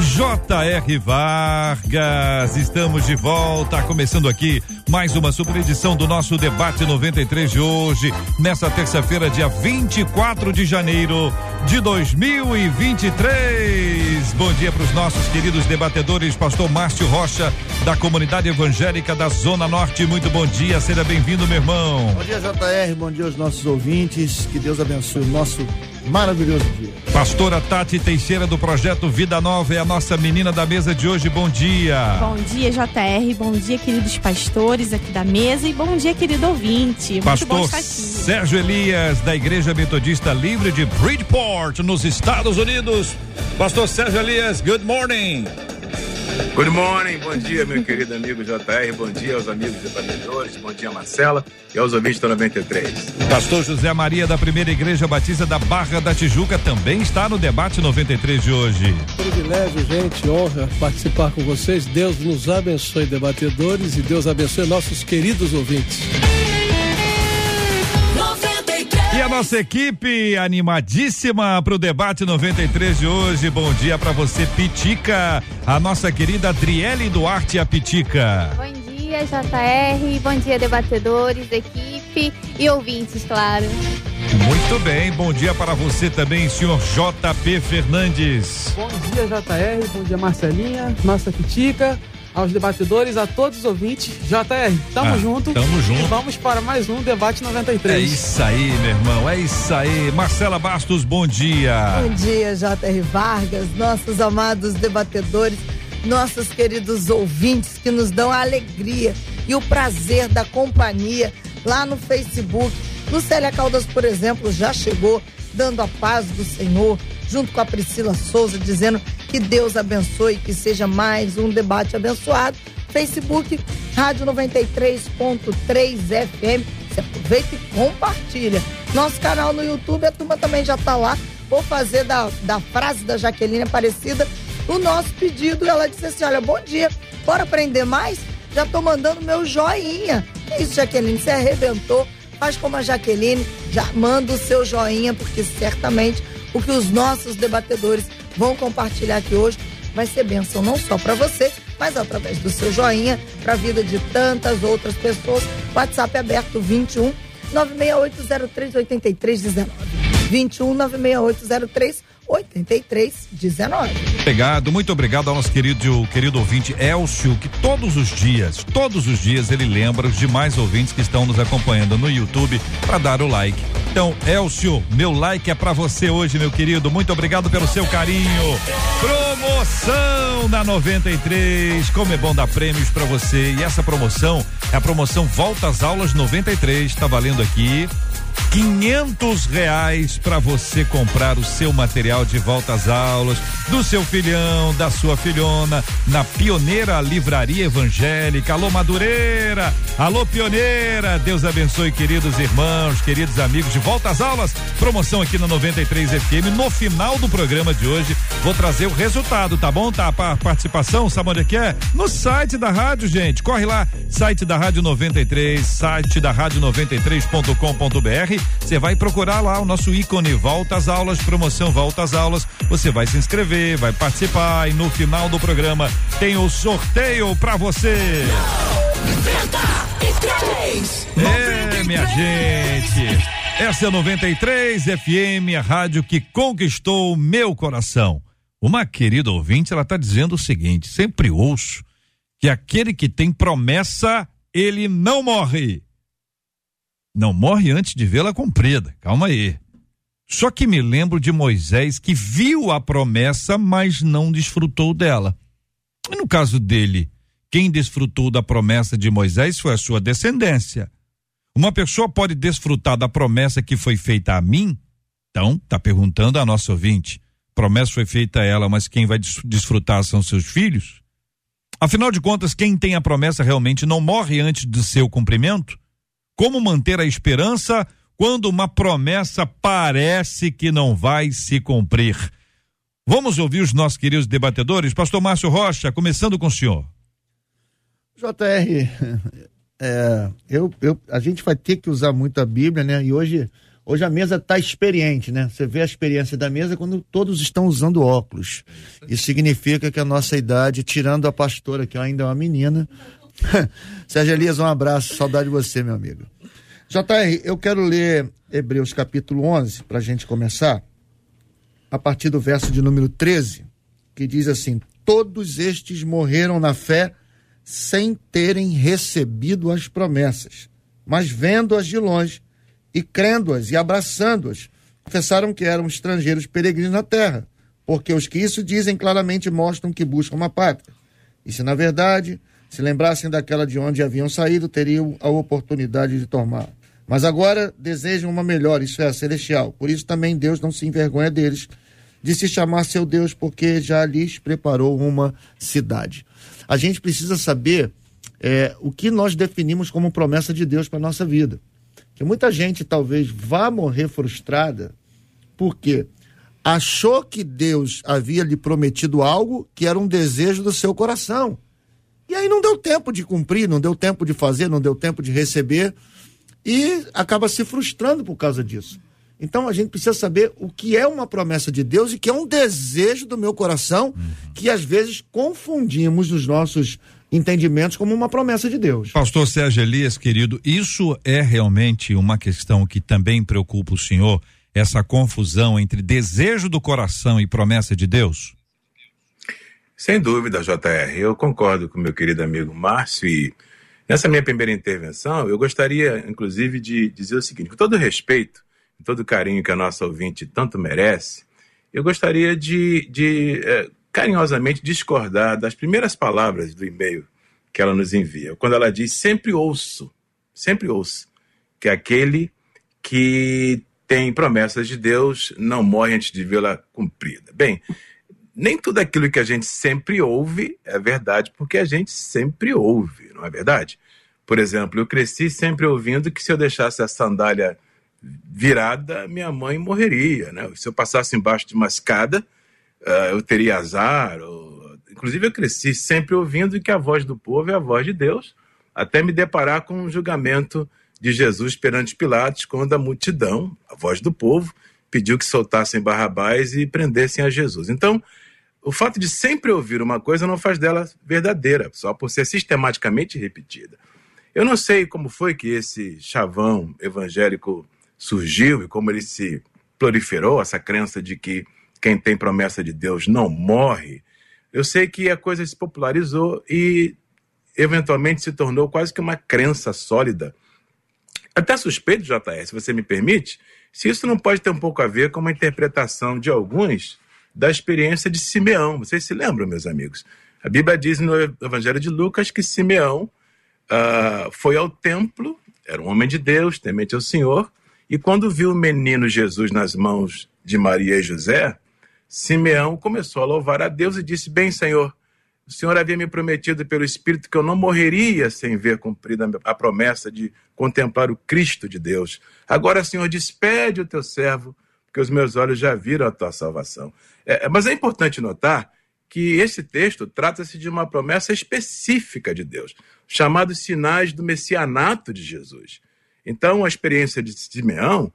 J.R. Vargas, estamos de volta, começando aqui mais uma super edição do nosso debate 93 de hoje, nessa terça-feira, dia 24 de janeiro de 2023. Bom dia para os nossos queridos debatedores, Pastor Márcio Rocha, da comunidade evangélica da Zona Norte. Muito bom dia, seja bem-vindo, meu irmão. Bom dia, JR, bom dia aos nossos ouvintes. Que Deus abençoe o nosso maravilhoso dia. Pastora Tati Teixeira do projeto Vida Nova é a nossa menina da mesa de hoje. Bom dia. Bom dia, JR. Bom dia, queridos pastores aqui da mesa e bom dia, querido ouvinte. Pastor Sérgio Elias da Igreja Metodista Livre de Bridgeport, nos Estados Unidos. Pastor Sérgio Elias, good morning. Good morning, bom dia, meu querido amigo JR, bom dia aos amigos debatedores, bom dia, Marcela, e aos ouvintes da 93. Pastor José Maria, da Primeira Igreja Batista da Barra da Tijuca, também está no debate 93 de hoje. Privilégio, gente, honra participar com vocês. Deus nos abençoe, debatedores, e Deus abençoe nossos queridos ouvintes. E a nossa equipe animadíssima para o debate 93 de hoje. Bom dia para você, Pitica. A nossa querida Adriele Duarte, a Pitica. Bom dia, JR. Bom dia, debatedores, equipe e ouvintes, claro. Muito bem, bom dia para você também, senhor JP Fernandes. Bom dia, JR. Bom dia, Marcelinha, nossa Pitica aos debatedores, a todos os ouvintes. JR, tamo ah, junto. Tamo junto. E vamos para mais um debate 93. É isso aí, meu irmão, é isso aí. Marcela Bastos, bom dia. Bom dia, JR Vargas, nossos amados debatedores, nossos queridos ouvintes que nos dão a alegria e o prazer da companhia lá no Facebook. Lucélia Caldas, por exemplo, já chegou dando a paz do Senhor, junto com a Priscila Souza, dizendo que Deus abençoe, que seja mais um debate abençoado. Facebook, Rádio 93.3 FM. Você aproveita e compartilha. Nosso canal no YouTube, a turma também já está lá. Vou fazer da, da frase da Jaqueline Aparecida o nosso pedido. Ela disse assim: Olha, bom dia, bora aprender mais? Já tô mandando meu joinha. Que isso, Jaqueline? Você arrebentou. Faz como a Jaqueline, já manda o seu joinha, porque certamente o que os nossos debatedores vão compartilhar aqui hoje vai ser bênção não só para você, mas através do seu joinha para a vida de tantas outras pessoas. WhatsApp é aberto 21 96803 8319. 21 96803 8319. Obrigado, muito obrigado ao nosso querido, querido ouvinte Elcio, que todos os dias, todos os dias ele lembra os demais ouvintes que estão nos acompanhando no YouTube para dar o like. Então, Elcio, meu like é para você hoje, meu querido. Muito obrigado pelo seu carinho. Promoção na 93. Como é bom dar prêmios para você. E essa promoção é a promoção Volta às Aulas 93. Está valendo aqui quinhentos reais para você comprar o seu material de volta às aulas do seu filhão, da sua filhona, na Pioneira Livraria Evangélica. Alô Madureira, alô Pioneira, Deus abençoe queridos irmãos, queridos amigos de volta às aulas. Promoção aqui na 93 FM. No final do programa de hoje, vou trazer o resultado, tá bom? Tá a participação, sabe onde é que é? No site da rádio, gente. Corre lá, site da Rádio 93, site da rádio 93.com.br você vai procurar lá o nosso ícone Volta às Aulas, promoção Volta às Aulas. Você vai se inscrever, vai participar e no final do programa tem o sorteio para você. 93, 93. É, minha gente. Essa é 93 FM, a rádio que conquistou meu coração. Uma querida ouvinte, ela está dizendo o seguinte: sempre ouço que aquele que tem promessa, ele não morre. Não morre antes de vê-la cumprida. Calma aí. Só que me lembro de Moisés que viu a promessa, mas não desfrutou dela. E no caso dele, quem desfrutou da promessa de Moisés foi a sua descendência. Uma pessoa pode desfrutar da promessa que foi feita a mim? Então, tá perguntando a nossa ouvinte. Promessa foi feita a ela, mas quem vai desfrutar são seus filhos? Afinal de contas, quem tem a promessa realmente não morre antes de seu cumprimento? Como manter a esperança quando uma promessa parece que não vai se cumprir? Vamos ouvir os nossos queridos debatedores? Pastor Márcio Rocha, começando com o senhor. JR, é, eu, eu, a gente vai ter que usar muito a Bíblia, né? E hoje, hoje a mesa está experiente, né? Você vê a experiência da mesa quando todos estão usando óculos. Isso significa que a nossa idade, tirando a pastora, que ainda é uma menina. Sérgio Elias, um abraço, saudade de você, meu amigo. JR, eu quero ler Hebreus capítulo 11, para a gente começar, a partir do verso de número 13, que diz assim: Todos estes morreram na fé sem terem recebido as promessas, mas vendo-as de longe e crendo-as e abraçando-as, confessaram que eram estrangeiros peregrinos na terra, porque os que isso dizem claramente mostram que buscam uma pátria. E se na verdade se lembrassem daquela de onde haviam saído, teriam a oportunidade de tomar. Mas agora desejam uma melhor, isso é, celestial. Por isso também Deus não se envergonha deles de se chamar seu Deus, porque já lhes preparou uma cidade a gente precisa saber é, o que nós definimos como promessa de Deus para nossa vida. Que muita gente talvez vá morrer frustrada porque achou que Deus havia lhe prometido algo que era um desejo do seu coração. E aí não deu tempo de cumprir, não deu tempo de fazer, não deu tempo de receber e acaba se frustrando por causa disso. Então a gente precisa saber o que é uma promessa de Deus e que é um desejo do meu coração, uhum. que às vezes confundimos nos nossos entendimentos como uma promessa de Deus. Pastor Sérgio Elias, querido, isso é realmente uma questão que também preocupa o senhor, essa confusão entre desejo do coração e promessa de Deus? Sem dúvida, JR. Eu concordo com meu querido amigo Márcio e nessa minha primeira intervenção, eu gostaria, inclusive, de dizer o seguinte: com todo respeito todo o carinho que a nossa ouvinte tanto merece, eu gostaria de, de é, carinhosamente discordar das primeiras palavras do e-mail que ela nos envia, quando ela diz: sempre ouço, sempre ouço, que aquele que tem promessas de Deus não morre antes de vê-la cumprida. Bem, nem tudo aquilo que a gente sempre ouve é verdade, porque a gente sempre ouve, não é verdade? Por exemplo, eu cresci sempre ouvindo que se eu deixasse a sandália virada, minha mãe morreria. Né? Se eu passasse embaixo de uma escada, uh, eu teria azar. Ou... Inclusive, eu cresci sempre ouvindo que a voz do povo é a voz de Deus, até me deparar com o julgamento de Jesus perante Pilatos, quando a multidão, a voz do povo, pediu que soltassem Barrabás e prendessem a Jesus. Então, o fato de sempre ouvir uma coisa não faz dela verdadeira, só por ser sistematicamente repetida. Eu não sei como foi que esse chavão evangélico surgiu e como ele se proliferou, essa crença de que quem tem promessa de Deus não morre, eu sei que a coisa se popularizou e eventualmente se tornou quase que uma crença sólida. Até suspeito, JS, se você me permite, se isso não pode ter um pouco a ver com uma interpretação de alguns da experiência de Simeão. Vocês se lembram, meus amigos? A Bíblia diz no Evangelho de Lucas que Simeão uh, foi ao templo, era um homem de Deus, temente ao Senhor, e quando viu o menino Jesus nas mãos de Maria e José, Simeão começou a louvar a Deus e disse: Bem, Senhor, o Senhor havia me prometido pelo Espírito que eu não morreria sem ver cumprida a promessa de contemplar o Cristo de Deus. Agora, Senhor, despede o teu servo, porque os meus olhos já viram a tua salvação. É, é mas é importante notar que esse texto trata-se de uma promessa específica de Deus, chamados sinais do messianato de Jesus. Então, a experiência de Simeão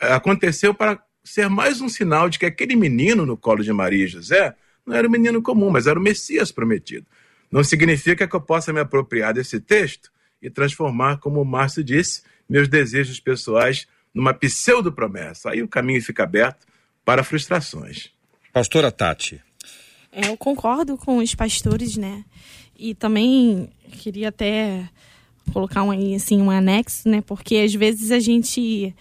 eh, aconteceu para ser mais um sinal de que aquele menino no colo de Maria e José não era um menino comum, mas era o Messias prometido. Não significa que eu possa me apropriar desse texto e transformar, como o Márcio disse, meus desejos pessoais numa pseudo-promessa. Aí o caminho fica aberto para frustrações. Pastora Tati. É, eu concordo com os pastores, né? E também queria até colocar um, assim, um anexo, né? Porque às vezes a gente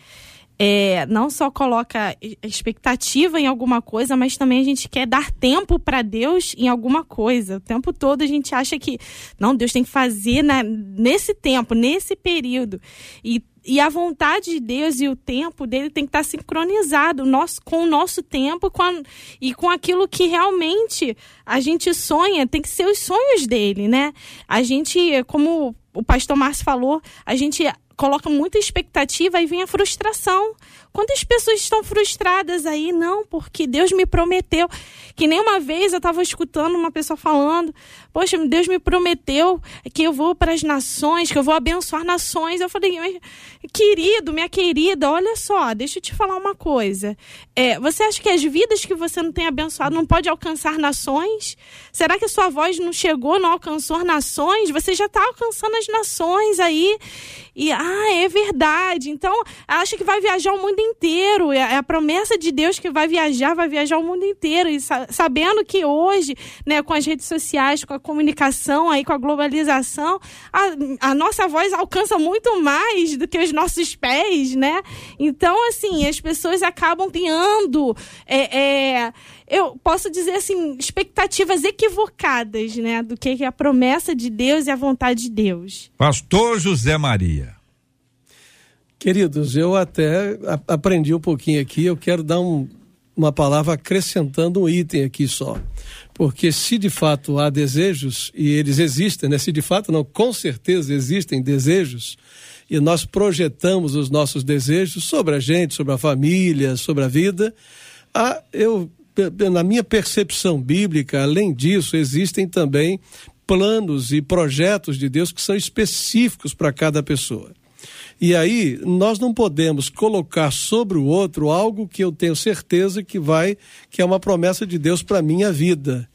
é, não só coloca expectativa em alguma coisa, mas também a gente quer dar tempo para Deus em alguma coisa. O tempo todo a gente acha que, não, Deus tem que fazer na, nesse tempo, nesse período. E e a vontade de Deus e o tempo dele tem que estar sincronizado nosso, com o nosso tempo com a, e com aquilo que realmente a gente sonha, tem que ser os sonhos dele, né? A gente, como o pastor Márcio falou, a gente coloca muita expectativa e vem a frustração. Quantas pessoas estão frustradas aí? Não, porque Deus me prometeu. Que nem uma vez eu estava escutando uma pessoa falando: Poxa, Deus me prometeu que eu vou para as nações, que eu vou abençoar nações. Eu falei: Querido, minha querida, olha só, deixa eu te falar uma coisa. É, você acha que as vidas que você não tem abençoado não pode alcançar nações? Será que a sua voz não chegou, não alcançou nações? Você já está alcançando as nações aí. E, ah, é verdade. Então, acha que vai viajar o mundo inteiro. É, é a promessa de Deus que vai viajar, vai viajar o mundo inteiro. E sabendo que hoje, né, com as redes sociais, com a comunicação aí, com a globalização, a, a nossa voz alcança muito mais do que os nossos pés, né? Então, assim, as pessoas acabam criando. É, é, eu posso dizer assim, expectativas equivocadas, né, do que é a promessa de Deus e a vontade de Deus. Pastor José Maria. Queridos, eu até aprendi um pouquinho aqui, eu quero dar um, uma palavra acrescentando um item aqui só. Porque se de fato há desejos, e eles existem, né? Se de fato não, com certeza existem desejos, e nós projetamos os nossos desejos sobre a gente, sobre a família, sobre a vida, eu, na minha percepção bíblica, além disso, existem também planos e projetos de Deus que são específicos para cada pessoa. E aí nós não podemos colocar sobre o outro algo que eu tenho certeza que vai, que é uma promessa de Deus para minha vida.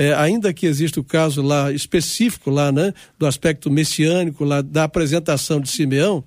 É, ainda que exista o caso lá específico lá, né, do aspecto messiânico lá da apresentação de Simeão,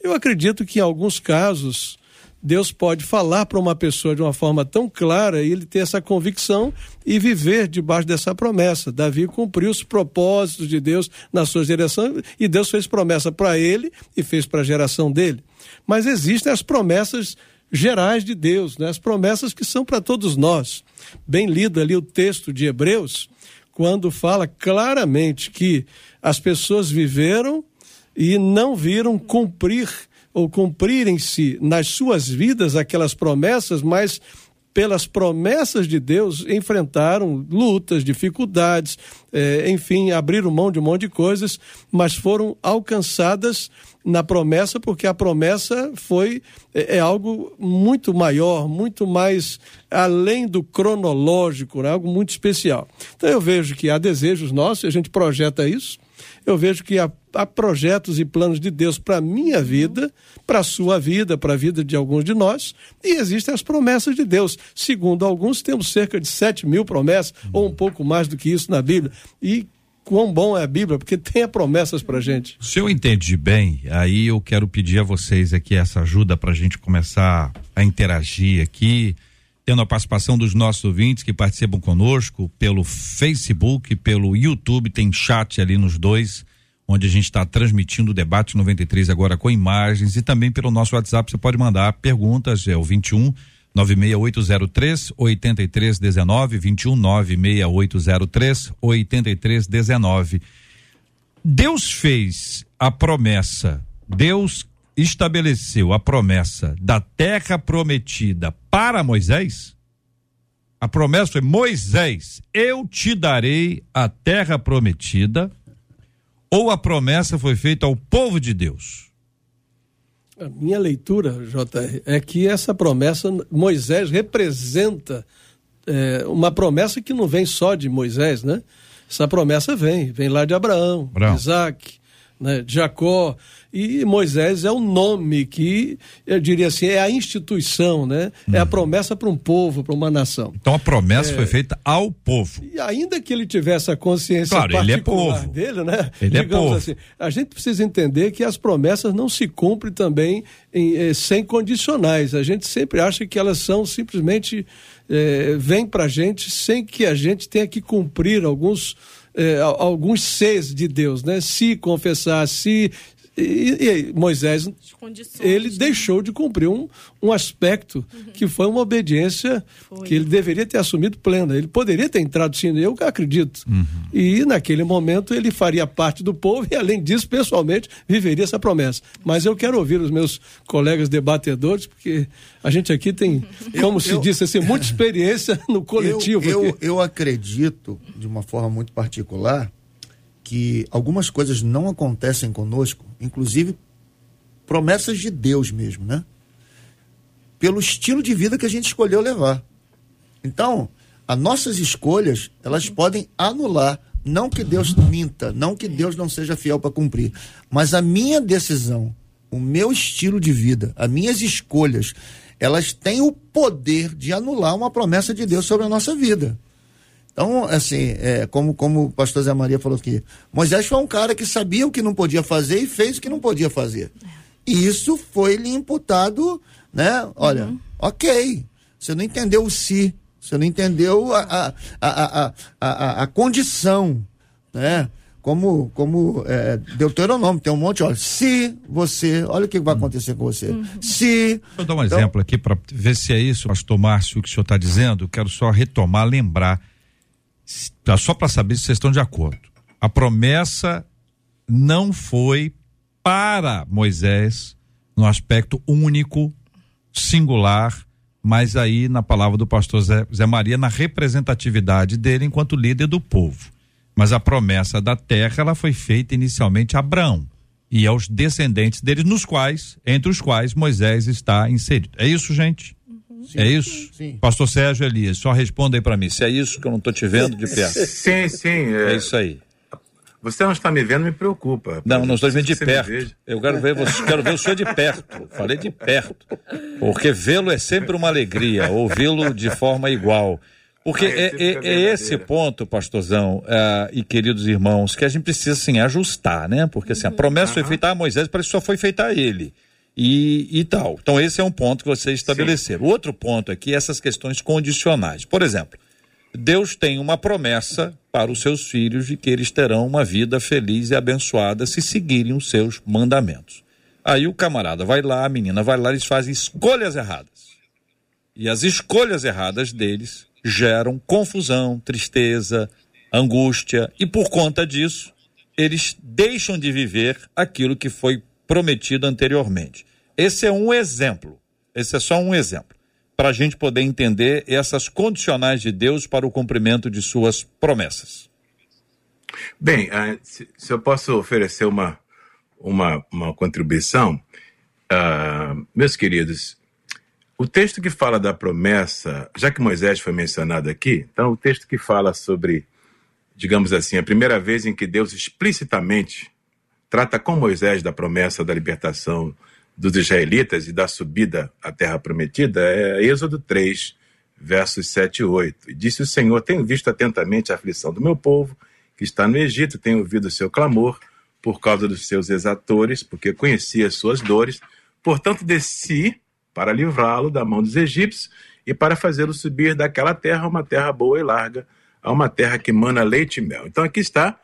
eu acredito que em alguns casos Deus pode falar para uma pessoa de uma forma tão clara e ele ter essa convicção e viver debaixo dessa promessa. Davi cumpriu os propósitos de Deus na sua direção e Deus fez promessa para ele e fez para a geração dele. Mas existem as promessas gerais de Deus, né? as promessas que são para todos nós. Bem lido ali o texto de Hebreus, quando fala claramente que as pessoas viveram e não viram cumprir ou cumprirem-se nas suas vidas aquelas promessas, mas pelas promessas de Deus enfrentaram lutas, dificuldades, eh, enfim, abriram mão de um monte de coisas, mas foram alcançadas na promessa, porque a promessa foi é, é algo muito maior, muito mais além do cronológico, né? algo muito especial. Então eu vejo que há desejos nossos, a gente projeta isso, eu vejo que há, há projetos e planos de Deus para a minha vida, para a sua vida, para a vida de alguns de nós, e existem as promessas de Deus. Segundo alguns, temos cerca de 7 mil promessas, ou um pouco mais do que isso na Bíblia. E quão bom é a Bíblia, porque tem promessas para gente. Se eu entendi bem, aí eu quero pedir a vocês aqui essa ajuda para a gente começar a interagir aqui, tendo a participação dos nossos ouvintes que participam conosco pelo Facebook, pelo YouTube, tem chat ali nos dois, onde a gente está transmitindo o debate 93 agora com imagens e também pelo nosso WhatsApp você pode mandar perguntas, é o 21 96803 8319 21 96803 8319. Deus fez a promessa, Deus estabeleceu a promessa da terra prometida para Moisés, a promessa foi: Moisés, eu te darei a terra prometida, ou a promessa foi feita ao povo de Deus? A minha leitura, JR, é que essa promessa, Moisés representa é, uma promessa que não vem só de Moisés, né? Essa promessa vem, vem lá de Abraão, Abraão. Isaac, né, Jacó. E Moisés é o nome que, eu diria assim, é a instituição, né? É a uhum. promessa para um povo, para uma nação. Então a promessa é... foi feita ao povo. E ainda que ele tivesse a consciência claro, ele é povo. dele, né? Ele é Digamos é povo. assim, a gente precisa entender que as promessas não se cumprem também em, eh, sem condicionais. A gente sempre acha que elas são simplesmente eh, vêm para a gente sem que a gente tenha que cumprir alguns eh, alguns seis de Deus, né? Se confessar, se E, e Moisés, ele né? deixou de cumprir um, um aspecto uhum. que foi uma obediência foi. que ele deveria ter assumido plena. Ele poderia ter entrado sim, eu acredito. Uhum. E naquele momento ele faria parte do povo e, além disso, pessoalmente, viveria essa promessa. Mas eu quero ouvir os meus colegas debatedores, porque a gente aqui tem, como eu, se eu, disse assim, muita experiência no coletivo. Eu, eu, eu acredito, de uma forma muito particular, que algumas coisas não acontecem conosco, inclusive promessas de Deus mesmo, né? Pelo estilo de vida que a gente escolheu levar. Então, as nossas escolhas, elas podem anular, não que Deus minta, não que Deus não seja fiel para cumprir, mas a minha decisão, o meu estilo de vida, as minhas escolhas, elas têm o poder de anular uma promessa de Deus sobre a nossa vida. Então, assim, é, como, como o pastor Zé Maria falou aqui, Moisés foi um cara que sabia o que não podia fazer e fez o que não podia fazer. E isso foi lhe imputado, né? Olha, uhum. ok, você não entendeu o si, você não entendeu a, a, a, a, a, a condição, né? Como, como é, Deuteronômio, tem um monte, olha, se você, olha o que vai acontecer com você. Uhum. Se. Deixa eu dar um então, exemplo aqui para ver se é isso, pastor Márcio, que o senhor está dizendo. Quero só retomar, lembrar só para saber se vocês estão de acordo. A promessa não foi para Moisés no aspecto único, singular, mas aí na palavra do pastor Zé, Zé Maria, na representatividade dele enquanto líder do povo. Mas a promessa da terra, ela foi feita inicialmente a Abraão e aos descendentes deles, nos quais, entre os quais Moisés está inserido. É isso, gente? Sim, é isso? Sim. Pastor Sérgio Elias, só responda aí para mim, se é isso que eu não estou te vendo de perto. Sim, sim. É, é isso aí. Você não está me vendo, me preocupa. Não, não estou vendo de perto. Eu quero ver você, quero ver o senhor de perto. Falei de perto. Porque vê-lo é sempre uma alegria, ouvi-lo de forma igual. Porque ah, é, é, é, esse ponto, pastorzão uh, e queridos irmãos, que a gente precisa assim, ajustar, né? Porque assim, a promessa uhum. foi feita a Moisés, parece que só foi feita a ele e, e tal. Então, esse é um ponto que vocês estabeleceram. Sim. Outro ponto aqui é essas questões condicionais. Por exemplo, Deus tem uma promessa para os seus filhos de que eles terão uma vida feliz e abençoada se seguirem os seus mandamentos. Aí o camarada vai lá, a menina vai lá, eles fazem escolhas erradas. E as escolhas erradas deles geram confusão, tristeza, angústia, e por conta disso, eles deixam de viver aquilo que foi prometido anteriormente. Esse é um exemplo, esse é só um exemplo, para a gente poder entender essas condicionais de Deus para o cumprimento de suas promessas. Bem, uh, se, se, eu posso oferecer uma, uma, uma contribuição, uh, meus queridos, o texto que fala da promessa, já que Moisés foi mencionado aqui, então o texto que fala sobre, digamos assim, a primeira vez em que Deus explicitamente trata com Moisés da promessa da libertação dos israelitas e da subida à terra prometida é Êxodo 3, versos 7 e 8. E disse o Senhor: Tenho visto atentamente a aflição do meu povo, que está no Egito, tenho ouvido o seu clamor por causa dos seus exatores, porque conheci as suas dores. Portanto, desci para livrá-lo da mão dos egípcios e para fazê-lo subir daquela terra, uma terra boa e larga, a uma terra que mana leite e mel. Então aqui está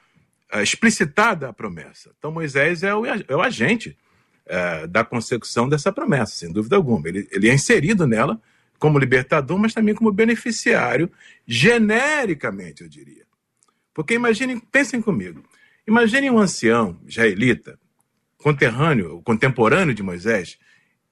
explicitada a promessa. Então Moisés é o, é o agente é, da consecução dessa promessa, sem dúvida alguma. Ele, ele é inserido nela como libertador, mas também como beneficiário, genericamente, eu diria. Porque imaginem, pensem comigo, imaginem um ancião israelita, conterrâneo, contemporâneo de Moisés,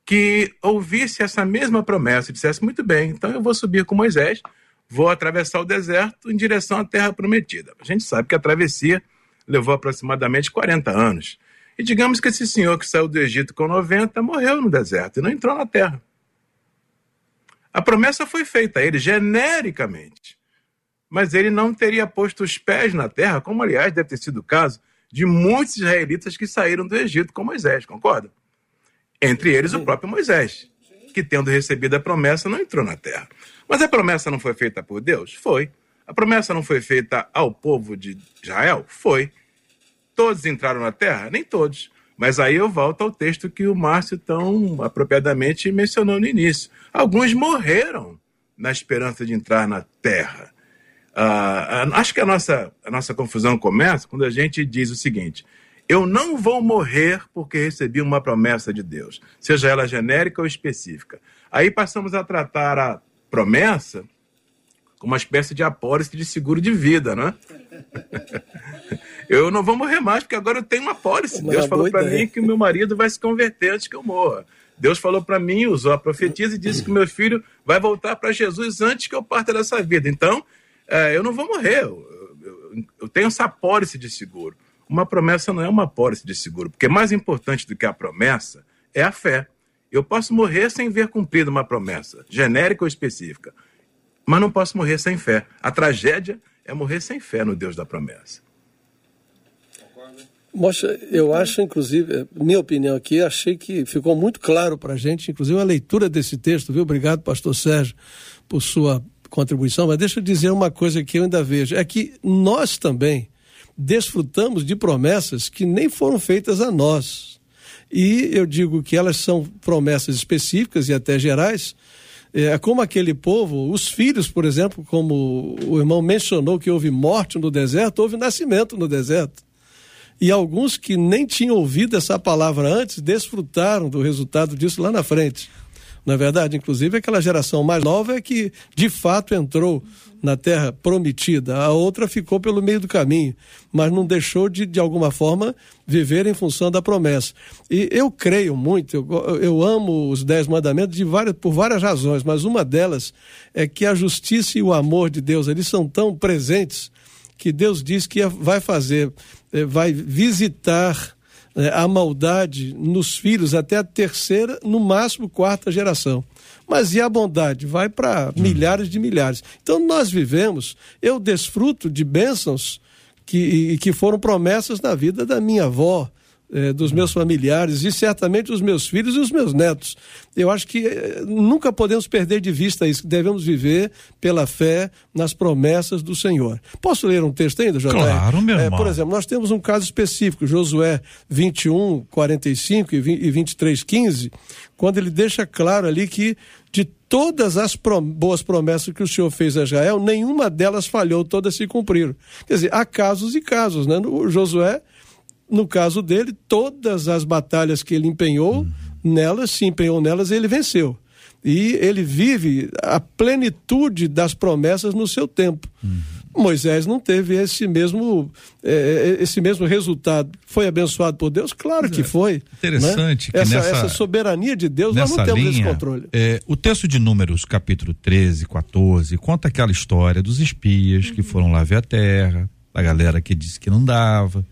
que ouvisse essa mesma promessa e dissesse: muito bem, então eu vou subir com Moisés, vou atravessar o deserto em direção à terra prometida. A gente sabe que a travessia levou aproximadamente 40 anos. E digamos que esse senhor que saiu do Egito com 90 morreu no deserto e não entrou na terra. A promessa foi feita a ele genericamente, mas ele não teria posto os pés na terra, como aliás deve ter sido o caso de muitos israelitas que saíram do Egito com Moisés, concorda? Entre eles o próprio Moisés, que tendo recebido a promessa não entrou na terra. Mas a promessa não foi feita por Deus? Foi. A promessa não foi feita ao povo de Israel? Foi. Todos entraram na terra? Nem todos. Mas aí eu volto ao texto que o Márcio tão apropriadamente mencionou no início. Alguns morreram na esperança de entrar na terra. Uh, acho que a nossa, a nossa confusão começa quando a gente diz o seguinte: Eu não vou morrer porque recebi uma promessa de Deus, seja ela genérica ou específica. Aí passamos a tratar a promessa como uma espécie de apólice de seguro de vida, né? eu não vou morrer mais, porque agora eu tenho uma apólice. Deus falou para mim que o meu marido vai se converter antes que eu morra. Deus falou para mim, usou a profetisa e disse que meu filho vai voltar para Jesus antes que eu parta dessa vida. Então, é, eu não vou morrer. Eu, tenho essa apólice de seguro. Uma promessa não é uma apólice de seguro, porque mais importante do que a promessa é a fé. Eu posso morrer sem ver cumprida uma promessa, genérica ou específica, mas não posso morrer sem fé. A tragédia é morrer sem fé no Deus da promessa. Mostra, eu acho, inclusive, minha opinião aqui, achei que ficou muito claro para a gente, inclusive a leitura desse texto, viu? Obrigado, pastor Sérgio, por sua contribuição, mas deixa eu dizer uma coisa que eu ainda vejo, é que nós também desfrutamos de promessas que nem foram feitas a nós. E eu digo que elas são promessas específicas e até gerais, é, como aquele povo, os filhos, por exemplo, como o irmão mencionou que houve morte no deserto, houve nascimento no deserto. E alguns que nem tinham ouvido essa palavra antes desfrutaram do resultado disso lá na frente. Na é verdade, inclusive, aquela geração mais nova é que de fato entrou na terra prometida, a outra ficou pelo meio do caminho, mas não deixou de, de alguma forma, viver em função da promessa. E eu creio muito, eu, eu amo os Dez Mandamentos de várias, por várias razões, mas uma delas é que a justiça e o amor de Deus eles são tão presentes que Deus diz que vai fazer, eh, vai visitar a maldade nos filhos até a terceira, no máximo quarta geração. Mas e a bondade? Vai para milhares de milhares. Então nós vivemos, eu desfruto de bênçãos que, que foram promessas na vida da minha avó, eh, dos meus familiares e certamente os meus filhos e os meus netos. Eu acho que eh, nunca podemos perder de vista isso, que devemos viver pela fé nas promessas do Senhor. Posso ler um texto ainda, Josué? Claro, meu irmão. por exemplo, nós temos um caso específico, Josué 21, 45 e 23, 15, quando ele deixa claro ali que de todas as prom boas promessas que o Senhor fez a Israel, nenhuma delas falhou, todas se cumpriram. Quer dizer, há casos e casos, né? O Josué no caso dele, todas as batalhas que ele empenhou, uhum. nelas, se empenhou nelas, ele venceu. E ele vive a plenitude das promessas no seu tempo. Uhum. Moisés não teve esse mesmo, é, é esse mesmo resultado. Foi abençoado por Deus? Claro que foi. Né? Interessante. Né? essa, nessa, essa, soberania de Deus, nós não temos linha, esse controle. É, o texto de Números, capítulo 13, 14, conta aquela história dos espias uhum. que foram lá ver a terra, da galera que disse que não dava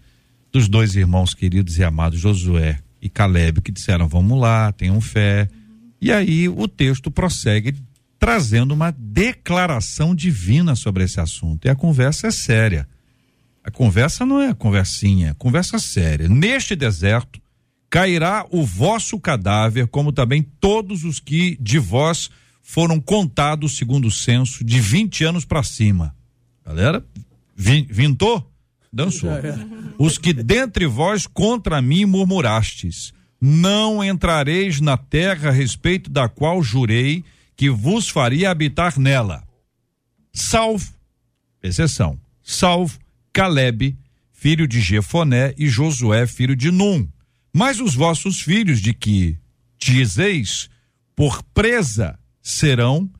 dos dois irmãos queridos e amados Josué e Caleb que disseram vamos lá, tenham fé. E aí o texto prossegue trazendo uma declaração divina sobre esse assunto. E a conversa é séria. A conversa não é conversinha, é conversa séria. Neste deserto cairá o vosso cadáver, como também todos os que de vós foram contados segundo o censo de 20 anos para cima. Galera, vintou? Dançou. Os que dentre vós contra mim murmurastes, não entrareis na terra a respeito da qual jurei que vos faria habitar nela. Salvo, exceção, salvo Caleb, filho de Jefoné, e Josué, filho de Num. Mas os vossos filhos, de que dizeis, por presa serão,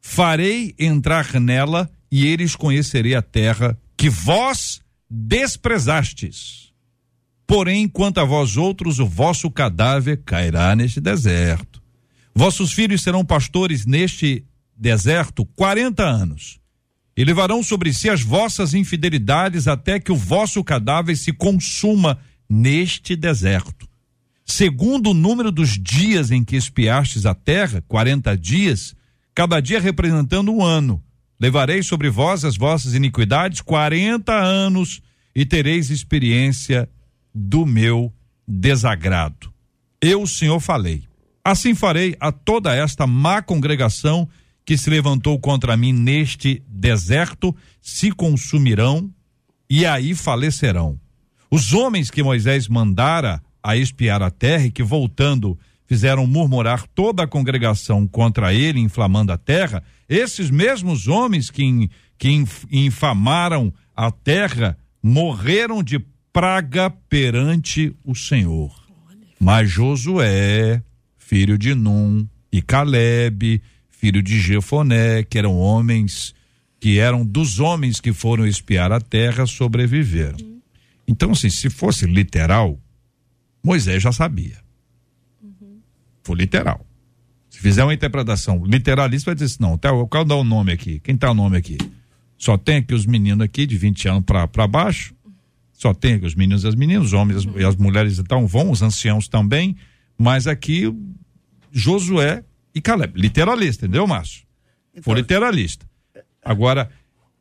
farei entrar nela, e eles conhecerei a terra que vós desprezastes. Porém, quanto a vós outros, o vosso cadáver cairá neste deserto. Vossos filhos serão pastores neste deserto quarenta anos, e levarão sobre si as vossas infidelidades até que o vosso cadáver se consuma neste deserto. Segundo o número dos dias em que espiastes a terra, quarenta dias, cada dia representando um ano, Levarei sobre vós as vossas iniquidades quarenta anos e tereis experiência do meu desagrado. Eu, Senhor, falei. Assim farei a toda esta má congregação que se levantou contra mim neste deserto, se consumirão e aí falecerão. Os homens que Moisés mandara a espiar a terra e que voltando fizeram murmurar toda a congregação contra ele, inflamando a terra, esses mesmos homens que, que infamaram a terra morreram de praga perante o Senhor. Mas Josué, filho de Num, e Caleb, filho de Jefoné, que eram homens que eram dos homens que foram espiar a terra, sobreviveram. Então, assim, se fosse literal, Moisés já sabia. Foi literal. Se fizer uma interpretação literalista, vai dizer assim, não, tá, qual dá o nome aqui? Quem tá o nome aqui? Só tem aqui os meninos aqui de 20 anos para baixo, só tem aqui os meninos e as meninas, os homens e as mulheres então vão, os anciãos também, mas aqui Josué e Caleb, literalista, entendeu, Márcio? Então, Foi literalista. Agora,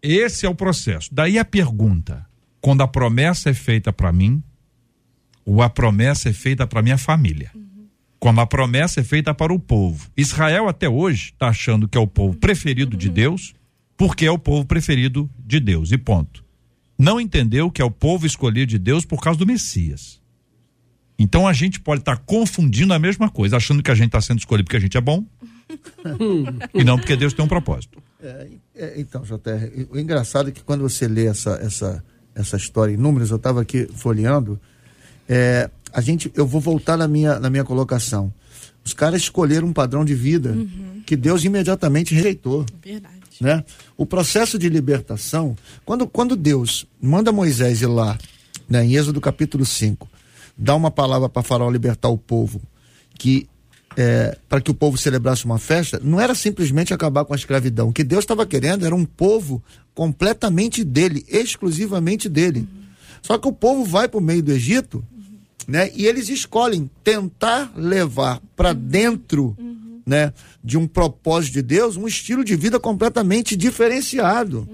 esse é o processo. Daí a pergunta: quando a promessa é feita para mim, ou a promessa é feita para minha família? Uhum. Quando a promessa é feita para o povo. Israel até hoje está achando que é o povo preferido uhum. de Deus, porque é o povo preferido de Deus, e ponto. Não entendeu que é o povo escolhido de Deus por causa do Messias. Então a gente pode estar tá confundindo a mesma coisa, achando que a gente está sendo escolhido porque a gente é bom e não porque Deus tem um propósito. É, é, então, JR, o engraçado é que quando você lê essa, essa, essa história em números, eu estava aqui folheando, é, a gente, eu vou voltar na minha, na minha colocação. Os caras escolheram um padrão de vida uhum. que Deus imediatamente rejeitou. Verdade. Né? O processo de libertação, quando, quando Deus manda Moisés ir lá, né, em Êxodo capítulo 5, dá uma palavra para Faraó libertar o povo, que é, para que o povo celebrasse uma festa, não era simplesmente acabar com a escravidão. O que Deus estava querendo era um povo completamente dele, exclusivamente dele. Uhum. Só que o povo vai para o meio do Egito. Né? E eles escolhem tentar levar para dentro, uhum. né, de um propósito de Deus, um estilo de vida completamente diferenciado.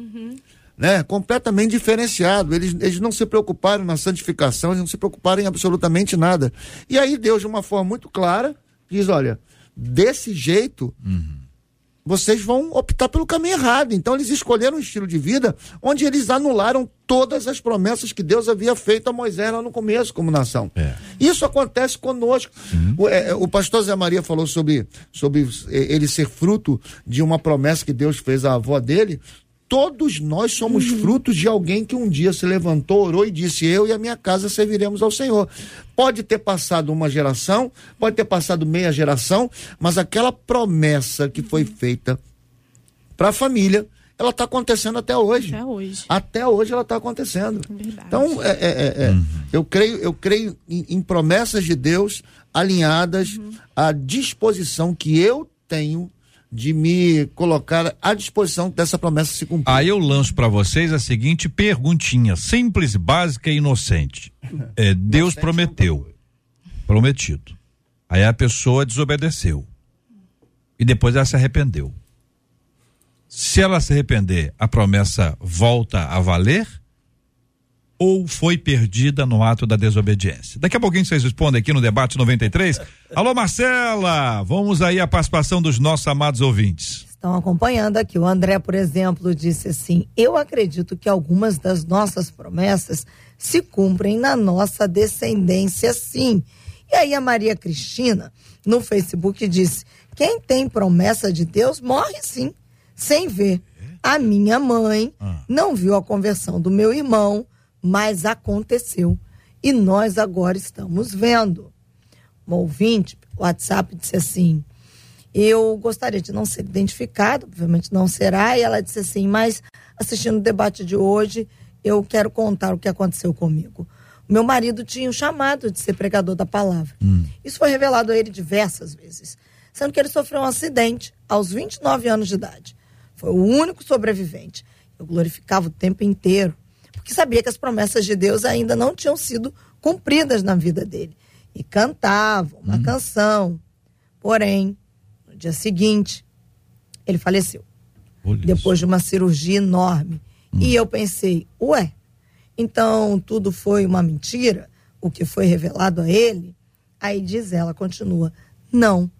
Né, completamente diferenciado. Eles, eles não se preocuparam na santificação, eles não se preocuparam em absolutamente nada. E aí Deus, de uma forma muito clara, diz: olha, desse jeito, uhum. Vocês vão optar pelo caminho errado. Então, eles escolheram um estilo de vida onde eles anularam todas as promessas que Deus havia feito a Moisés lá no começo, como nação. É. Isso acontece conosco. O, é, o, pastor Zé Maria falou sobre, sobre ele ser fruto de uma promessa que Deus fez à avó dele todos nós somos uhum. frutos de alguém que um dia se levantou, orou e disse: Eu e a minha casa serviremos ao Senhor. Pode ter passado uma geração, pode ter passado meia geração, mas aquela promessa que foi feita para a família, ela está acontecendo até hoje. Até hoje. Até hoje ela está acontecendo. Verdade. Então, é, é, é, é, uhum. eu creio, eu creio em, em promessas de Deus alinhadas uhum. à disposição que eu tenho de me colocar à disposição dessa promessa se cumprir. Aí eu lanço para vocês a seguinte perguntinha, simples, básica e inocente. É, Deus prometeu, prometido. Aí a pessoa desobedeceu. E depois ela se arrependeu. Se ela se arrepender, a promessa volta a valer? Ou foi perdida no ato da desobediência? Daqui a pouquinho vocês respondem aqui no debate 93. Alô, Marcela, vamos aí a participação dos nossos amados ouvintes. Estão acompanhando aqui. O André, por exemplo, disse assim: Eu acredito que algumas das nossas promessas se cumprem na nossa descendência, sim. E aí a Maria Cristina, no Facebook, disse: Quem tem promessa de Deus morre sim, sem ver. A minha mãe ah. não viu a conversão do meu irmão, mas aconteceu. E nós agora estamos vendo. Um ouvinte, WhatsApp disse assim: Eu gostaria de não ser identificado, obviamente não será, e ela disse assim: Mas assistindo o debate de hoje, eu quero contar o que aconteceu comigo. Meu marido tinha o chamado de ser pregador da palavra. Hum. Isso foi revelado a ele diversas vezes, sendo que ele sofreu um acidente aos 29 anos de idade. Foi o único sobrevivente. Eu glorificava o tempo inteiro porque sabia que as promessas de Deus ainda não tinham sido cumpridas na vida dele. E cantava uma hum. canção. Porém, no dia seguinte, ele faleceu. Olha depois isso. de uma cirurgia enorme. Hum. E eu pensei, ué, então tudo foi uma mentira? O que foi revelado a ele? Aí diz ela, continua, não.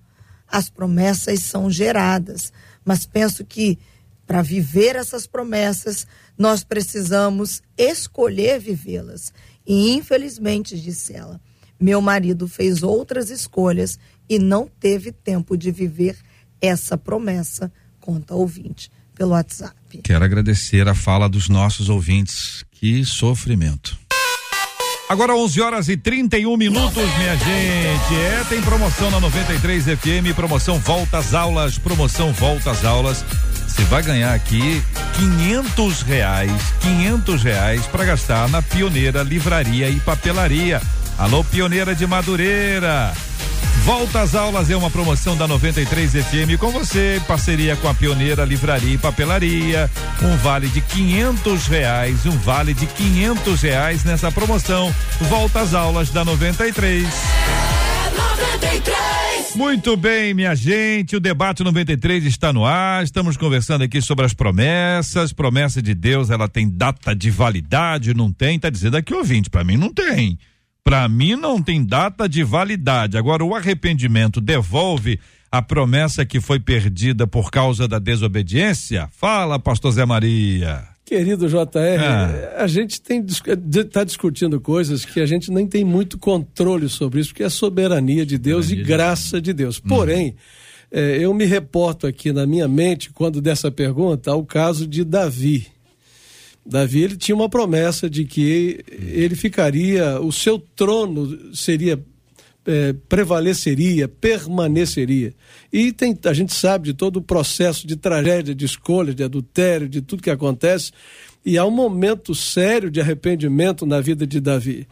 As promessas são geradas, mas penso que para viver essas promessas, nós precisamos escolher vivê-las. E infelizmente, disse ela, meu marido fez outras escolhas e não teve tempo de viver essa promessa, conta ouvinte pelo WhatsApp. Quero agradecer a fala dos nossos ouvintes. Que sofrimento. Agora 11 horas e 31 minutos, minha gente. É, tem promoção na 93 FM, promoção Volta às Aulas, promoção Volta às Aulas. Você vai ganhar aqui 500 reais, 500 reais para gastar na Pioneira Livraria e Papelaria. Alô, Pioneira de Madureira. Volta às aulas é uma promoção da 93 FM com você, parceria com a Pioneira Livraria e Papelaria. Um vale de quinhentos reais, um vale de quinhentos reais nessa promoção. Volta às aulas da 93. 93. Muito bem, minha gente, o debate 93 está no ar. Estamos conversando aqui sobre as promessas. Promessa de Deus, ela tem data de validade? Não tem? Tá dizendo aqui ouvinte, para mim não tem. Para mim não tem data de validade. Agora o arrependimento devolve a promessa que foi perdida por causa da desobediência? Fala, pastor Zé Maria. Querido JR, ah. a gente está discutindo coisas que a gente nem tem muito controle sobre isso, porque é soberania de Deus soberania e graça de Deus. Hum. Porém, eh, eu me reporto aqui na minha mente, quando dessa pergunta, ao caso de Davi. Davi ele tinha uma promessa de que ele ficaria, o seu trono seria é, prevaleceria, permaneceria. E tem, a gente sabe de todo o processo de tragédia, de escolha, de adultério, de tudo que acontece. E há um momento sério de arrependimento na vida de Davi.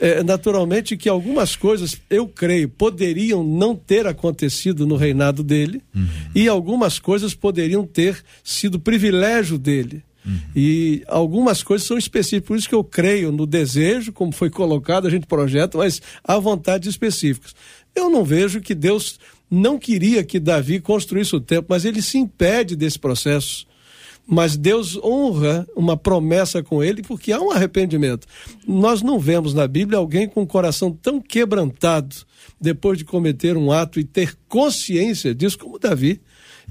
É, naturalmente que algumas coisas, eu creio, poderiam não ter acontecido no reinado dele, uhum. e algumas coisas poderiam ter sido privilégio dele. Uhum. E algumas coisas são específicas, por isso que eu creio no desejo, como foi colocado, a gente projeta, mas há vontades específicas. Eu não vejo que Deus não queria que Davi construísse o templo, mas ele se impede desse processo. Mas Deus honra uma promessa com ele porque há um arrependimento. Nós não vemos na Bíblia alguém com o coração tão quebrantado depois de cometer um ato e ter consciência disso como Davi.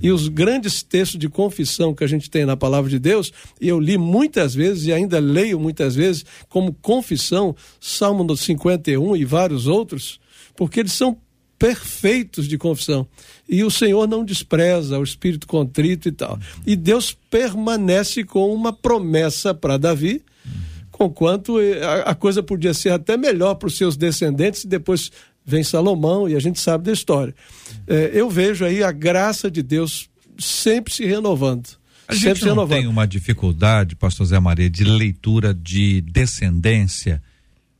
E os grandes textos de confissão que a gente tem na palavra de Deus, eu li muitas vezes e ainda leio muitas vezes como confissão, Salmo 51 e vários outros, porque eles são perfeitos de confissão. E o Senhor não despreza o espírito contrito e tal. E Deus permanece com uma promessa para Davi, conquanto a coisa podia ser até melhor para os seus descendentes, e depois vem Salomão e a gente sabe da história. É, eu vejo aí a graça de Deus sempre se renovando. A gente não renovando. tem uma dificuldade, pastor Zé Maria, de leitura de descendência,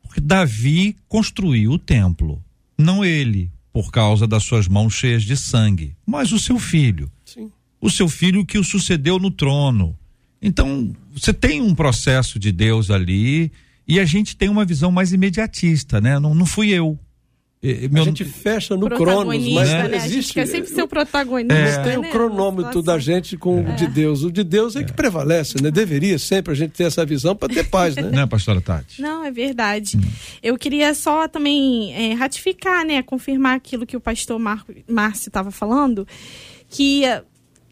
porque Davi construiu o templo, não ele, por causa das suas mãos cheias de sangue, mas o seu filho. Sim. O seu filho que o sucedeu no trono. Então, você tem um processo de Deus ali e a gente tem uma visão mais imediatista, né? Não, não fui eu, meu... A gente fecha no Cronos, mas né? existe. A gente quer sempre ser o protagonista. É. Tem né? o cronômetro da gente com é. o de Deus. O de Deus é, é, que prevalece, né? Deveria sempre a gente ter essa visão para ter paz, né? Não, pastora Tati? Não, é verdade. Hum. Eu queria só também é, ratificar, né? Confirmar aquilo que o pastor Marco, Márcio estava falando, que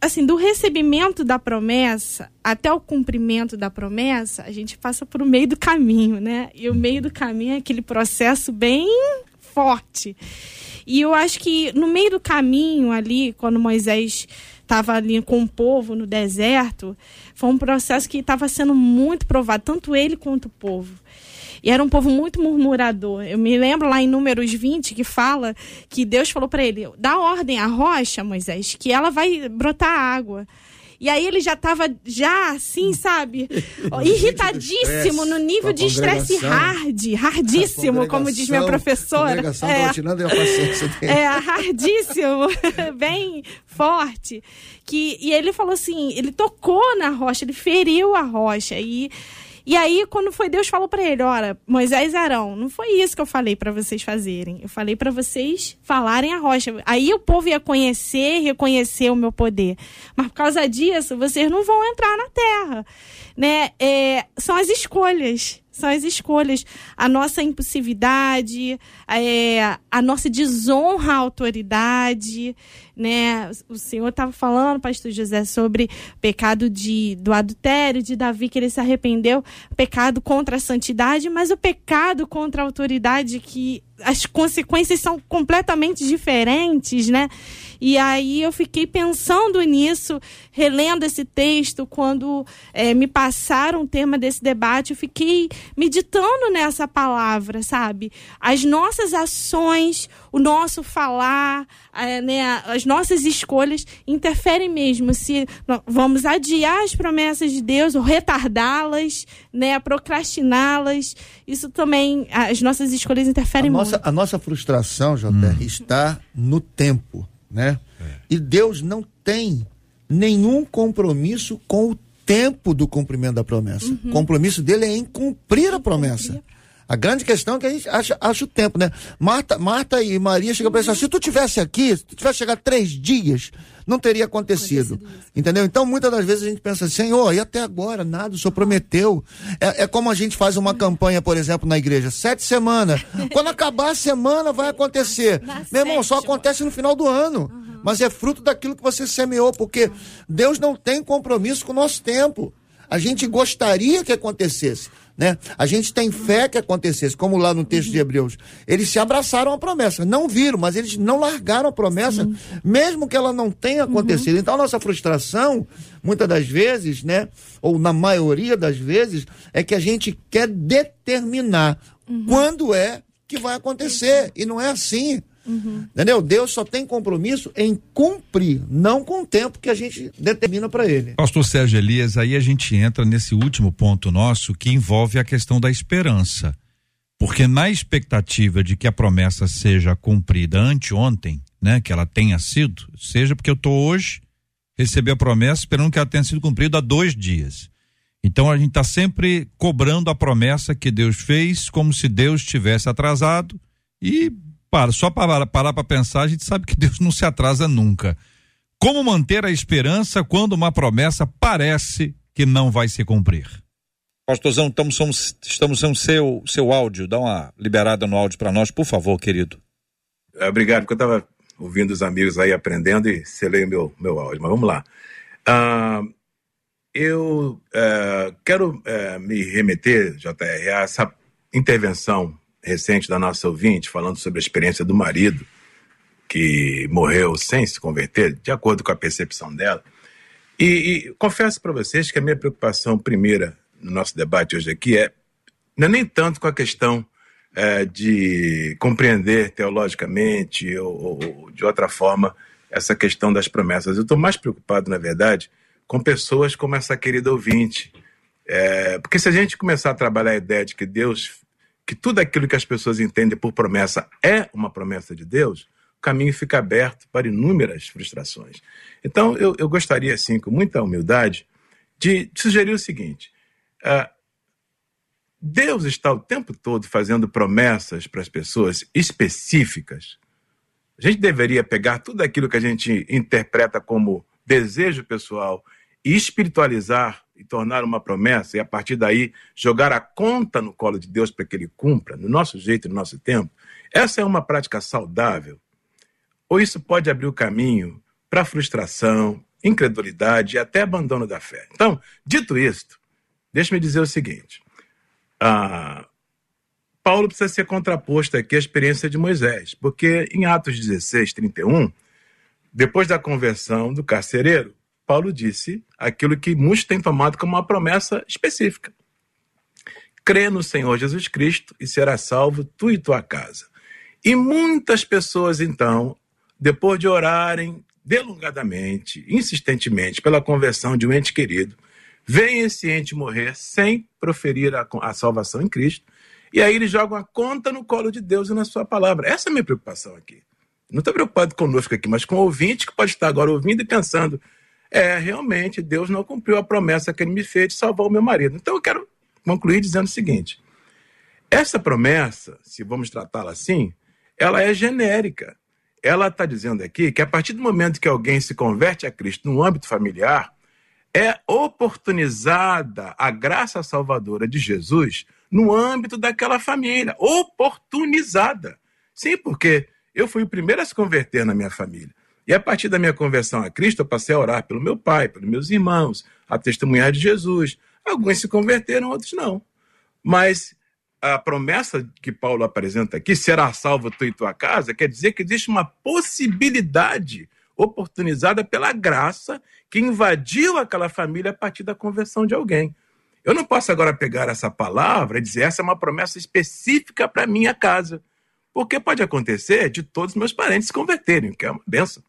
assim, do recebimento da promessa até o cumprimento da promessa, a gente passa por o meio do caminho, né? E o meio do caminho é aquele processo bem forte. E eu acho que no meio do caminho ali, quando Moisés estava ali com o povo no deserto, foi um processo que estava sendo muito provado, tanto ele quanto o povo. E era um povo muito murmurador. Eu me lembro lá em Números 20 que fala que Deus falou para ele: dá ordem à rocha, Moisés, que ela vai brotar água. E aí ele já estava já assim, sabe, irritadíssimo no nível de estresse hard, hardíssimo, como diz minha professora. É, dele. é hardíssimo, bem forte. Que e ele falou assim, ele tocou na rocha, ele feriu a rocha e e aí, quando foi Deus falou para ele, olha, Moisés e Arão, não foi isso que eu falei para vocês fazerem. Eu falei para vocês falarem a rocha. Aí o povo ia conhecer, reconhecer o meu poder. Mas por causa disso, vocês não vão entrar na terra, né? É, são as escolhas são as escolhas. A nossa impulsividade, é, a nossa desonra à autoridade, né? O Senhor estava falando, pastor José, sobre pecado de, do adultério, de Davi, que ele se arrependeu, pecado contra a santidade, mas o pecado contra a autoridade que as consequências são completamente diferentes, né? E aí eu fiquei pensando nisso, relendo esse texto, quando é, me passaram o tema desse debate, eu fiquei meditando nessa palavra, sabe? As nossas ações, o nosso falar, é, né, as nossas escolhas interferem mesmo se vamos adiar as promessas de Deus ou retardá-las, né, procrastiná-las. Isso também, as nossas escolhas interferem a muito. Nossa, a nossa frustração, JR, hum. está no tempo né? É. E Deus não tem nenhum compromisso com o tempo do cumprimento da promessa. Uhum. O compromisso dele é em cumprir a promessa. A grande questão é que a gente acha, acha o tempo, né? Marta, Marta e Maria chegam para pensar, se tu tivesse aqui, se tu tivesse chegado três dias, não teria acontecido. Entendeu? Então, muitas das vezes a gente pensa, Senhor, e até agora, nada, o Senhor prometeu. É, é como a gente faz uma campanha, por exemplo, na igreja, sete semanas. Quando acabar a semana, vai acontecer. Meu irmão, só acontece no final do ano. Mas é fruto daquilo que você semeou, porque Deus não tem compromisso com o nosso tempo. A gente gostaria que acontecesse. Né? A gente tem fé que acontecesse, como lá no texto de Hebreus. Eles se abraçaram à promessa, não viram, mas eles não largaram a promessa, Sim. mesmo que ela não tenha acontecido. Uhum. Então a nossa frustração, muitas das vezes, né, ou na maioria das vezes, é que a gente quer determinar uhum. quando é que vai acontecer. E não é assim. Uhum. Entendeu? Deus só tem compromisso em cumprir, não com o tempo que a gente determina para ele. Pastor Sérgio Elias, aí a gente entra nesse último ponto nosso que envolve a questão da esperança. Porque na expectativa de que a promessa seja cumprida anteontem, né, que ela tenha sido, seja porque eu estou hoje, recebi a promessa esperando que ela tenha sido cumprida há dois dias. Então a gente está sempre cobrando a promessa que Deus fez, como se Deus tivesse atrasado e para, só para parar para pensar, a gente sabe que Deus não se atrasa nunca. Como manter a esperança quando uma promessa parece que não vai se cumprir? Pastorzão, estamos, somos, estamos sem seu, seu áudio. Dá uma liberada no áudio para nós, por favor, querido. É, obrigado, porque eu estava ouvindo os amigos aí aprendendo e selei meu, meu áudio. Mas vamos lá. Uh, eu uh, quero uh, me remeter, JR, a essa intervenção recente da nossa ouvinte, falando sobre a experiência do marido que morreu sem se converter, de acordo com a percepção dela. E, e confesso para vocês que a minha preocupação primeira no nosso debate hoje aqui é não é nem tanto com a questão é, de compreender teologicamente ou, ou, de outra forma essa questão das promessas. Eu estou mais preocupado, na verdade, com pessoas como essa querida ouvinte. É, porque se a gente começar a trabalhar a ideia de que Deus que tudo aquilo que as pessoas entendem por promessa é uma promessa de Deus, o caminho fica aberto para inúmeras frustrações. Então, eu, eu gostaria, assim, com muita humildade, de sugerir o seguinte: uh, Deus está o tempo todo fazendo promessas para as pessoas específicas. A gente deveria pegar tudo aquilo que a gente interpreta como desejo pessoal e espiritualizar e tornar uma promessa e a partir daí jogar a conta no colo de Deus para que ele cumpra, no nosso jeito, no nosso tempo, essa é uma prática saudável? Ou isso pode abrir o caminho para frustração, incredulidade e até abandono da fé? Então, dito isto, deixe-me dizer o seguinte: ah, Paulo precisa ser contraposto aqui à experiência de Moisés, porque em Atos 16, 31, depois da conversão do carcereiro, Paulo disse aquilo que muitos têm tomado como uma promessa específica. Crê no Senhor Jesus Cristo e será salvo tu e tua casa. E muitas pessoas, então, depois de orarem delongadamente, insistentemente, pela conversão de um ente querido, veem esse ente morrer sem proferir a, a salvação em Cristo, e aí eles jogam a conta no colo de Deus e na sua palavra. Essa é a minha preocupação aqui. Não estou preocupado conosco aqui, mas com o ouvinte que pode estar agora ouvindo e pensando: é, realmente, Deus não cumpriu a promessa que ele me fez de salvar o meu marido. Então eu quero concluir dizendo o seguinte: essa promessa, se vamos tratá-la assim, ela é genérica. Ela está dizendo aqui que a partir do momento que alguém se converte a Cristo no âmbito familiar, é oportunizada a graça salvadora de Jesus no âmbito daquela família. Oportunizada. Sim, porque eu fui o primeiro a se converter na minha família. E a partir da minha conversão a Cristo, eu passei a orar pelo meu pai, pelos meus irmãos, a testemunhar de Jesus. Alguns se converteram, outros não. Mas a promessa que Paulo apresenta aqui, será salvo tu e tua casa, quer dizer que existe uma possibilidade oportunizada pela graça que invadiu aquela família a partir da conversão de alguém. Eu não posso agora pegar essa palavra e dizer essa é uma promessa específica para minha casa, porque pode acontecer de todos os meus parentes se converterem, que é uma benção.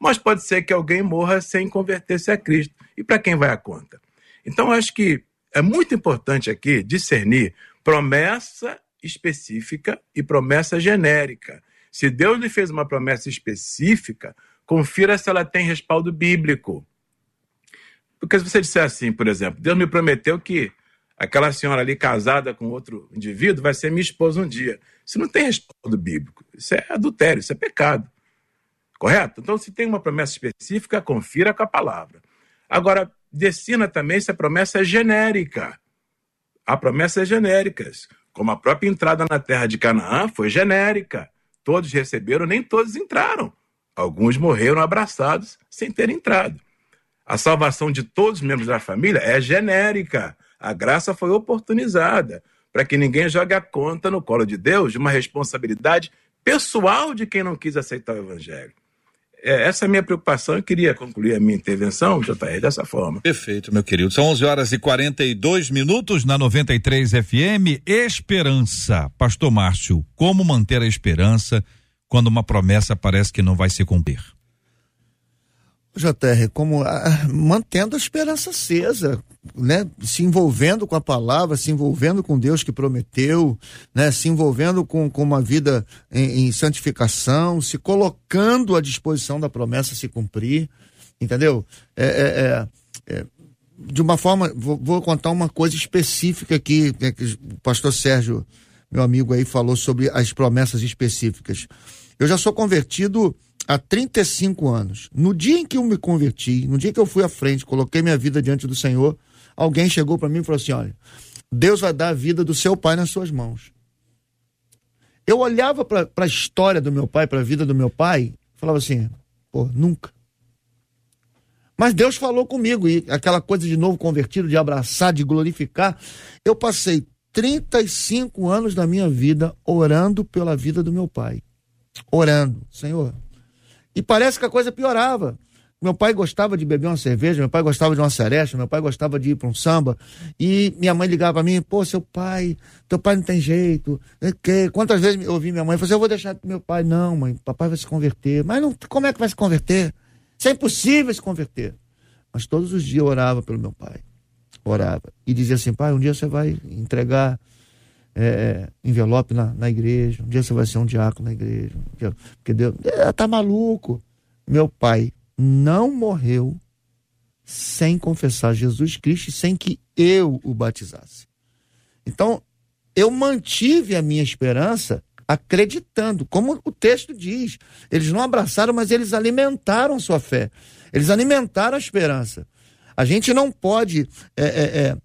Mas pode ser que alguém morra sem converter-se a Cristo. E para quem vai a conta? Então, acho que é muito importante aqui discernir promessa específica e promessa genérica. Se Deus lhe fez uma promessa específica, confira se ela tem respaldo bíblico. Porque se você disser assim, por exemplo, Deus me prometeu que aquela senhora ali casada com outro indivíduo vai ser minha esposa um dia. Isso não tem respaldo bíblico. Isso é adultério, isso é pecado. Correto? Então, se tem uma promessa específica, confira com a palavra. Agora, decina também se a promessa é genérica. Há promessas genéricas, como a própria entrada na terra de Canaã foi genérica. Todos receberam, nem todos entraram. Alguns morreram abraçados sem ter entrado. A salvação de todos os membros da família é genérica. A graça foi oportunizada para que ninguém jogue a conta no colo de Deus de uma responsabilidade pessoal de quem não quis aceitar o evangelho é, essa é a minha preocupação. Eu queria concluir a minha intervenção, JR, dessa forma. Perfeito, meu querido. São 11 horas e 42 minutos na 93 FM. Esperança. Pastor Márcio, como manter a esperança quando uma promessa parece que não vai se cumprir? JR, como ah, mantendo a esperança acesa, né? Se envolvendo com a palavra, se envolvendo com Deus que prometeu, né? Se envolvendo com, com uma vida em, em santificação, se colocando à disposição da promessa se cumprir, entendeu? É, é, é, é de uma forma, vou, vou, contar uma coisa específica aqui, né, que o pastor Sérgio, meu amigo aí, falou sobre as promessas específicas. Eu já sou convertido há 35 anos. No dia em que eu me converti, no dia que eu fui à frente, coloquei minha vida diante do Senhor, alguém chegou para mim e falou assim: olha, Deus vai dar a vida do seu pai nas suas mãos. Eu olhava para a história do meu pai, para a vida do meu pai, falava assim: pô, nunca. Mas Deus falou comigo, e aquela coisa de novo convertido, de abraçar, de glorificar. Eu passei 35 anos da minha vida orando pela vida do meu pai. Orando, Senhor, e parece que a coisa piorava. Meu pai gostava de beber uma cerveja, meu pai gostava de uma seresta, meu pai gostava de ir para um samba. E minha mãe ligava para mim: pô, seu pai, teu pai não tem jeito. Que? Quantas vezes eu ouvi minha mãe falar assim: eu vou deixar meu pai. Não, mãe, papai vai se converter. Mas não, como é que vai se converter? Isso é impossível se converter. Mas todos os dias eu orava pelo meu pai. Orava. E dizia assim: pai, um dia você vai entregar é, envelope na, na igreja, um dia você vai ser um diácono na igreja. porque Deus. É, tá maluco. Meu pai não morreu sem confessar Jesus Cristo sem que eu o batizasse. Então, eu mantive a minha esperança acreditando, como o texto diz. Eles não abraçaram, mas eles alimentaram sua fé. Eles alimentaram a esperança. A gente não pode é, é, é,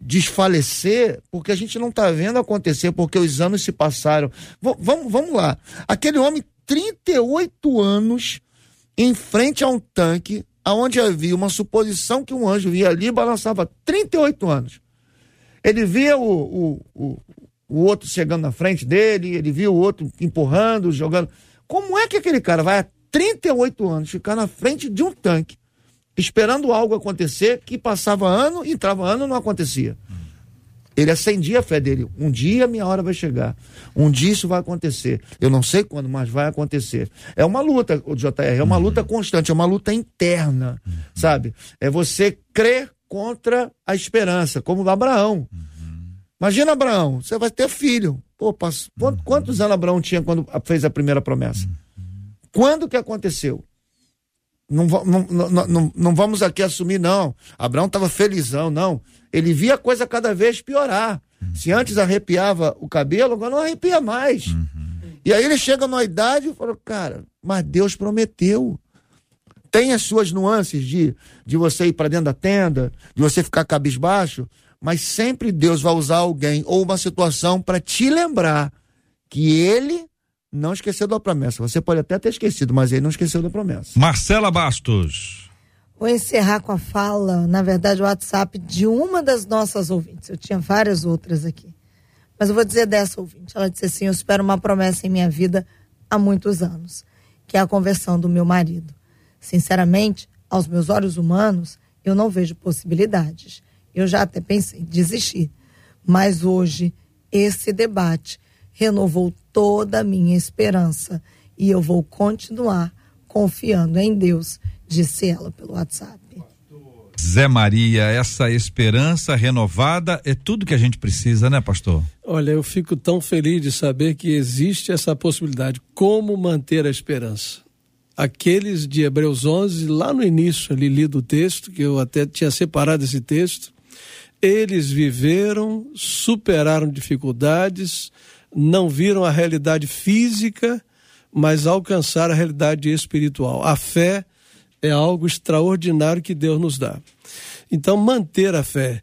desfalecer porque a gente não está vendo acontecer, porque os anos se passaram. V vamos, vamos lá. Aquele homem, 38 anos, em frente a um tanque, aonde havia uma suposição que um anjo via ali e balançava 38 anos. Ele via o, o, o, o outro chegando na frente dele, ele via o outro empurrando, jogando. Como é que aquele cara vai a 38 anos ficar na frente de um tanque esperando algo acontecer que passava ano, entrava ano não acontecia. Ele acendia a fé dele. Um dia minha hora vai chegar. Um dia isso vai acontecer. Eu não sei quando, mas vai acontecer. É uma luta, o JR, é uma luta constante, é uma luta interna, sabe? É você crer contra a esperança, como Abraão. Imagina Abraão, você vai ter filho. Pô, quantos anos Abraão tinha quando fez a primeira promessa? Quando que aconteceu? Não, não, não, não, vamos aqui assumir, não. Abraão estava felizão, não. Ele via a coisa cada vez piorar. Uhum. Se antes arrepiava o cabelo, agora não arrepia mais. Uhum. E aí ele chega numa idade e fala, cara, mas Deus prometeu. Tem as suas nuances de, de você ir para dentro da tenda, de você ficar cabisbaixo, mas sempre Deus vai usar alguém ou uma situação para te lembrar que ele não esqueceu da promessa. Você pode até ter esquecido, mas ele não esqueceu da promessa. Marcela Bastos. Vou encerrar com a fala, na verdade, o WhatsApp de uma das nossas ouvintes. Eu tinha várias outras aqui. Mas eu vou dizer dessa ouvinte. Ela disse assim: Eu espero uma promessa em minha vida há muitos anos, que é a conversão do meu marido. Sinceramente, aos meus olhos humanos, eu não vejo possibilidades. Eu já até pensei em desistir. Mas hoje, esse debate renovou toda a minha esperança e eu vou continuar confiando em Deus, disse ela pelo WhatsApp. Zé Maria, essa esperança renovada é tudo que a gente precisa, né, pastor? Olha, eu fico tão feliz de saber que existe essa possibilidade. Como manter a esperança? Aqueles de Hebreus 11, lá no início, ali lido o texto, que eu até tinha separado esse texto, eles viveram, superaram dificuldades, não viram a realidade física, mas alcançaram a realidade espiritual. A fé é algo extraordinário que Deus nos dá. Então, manter a fé,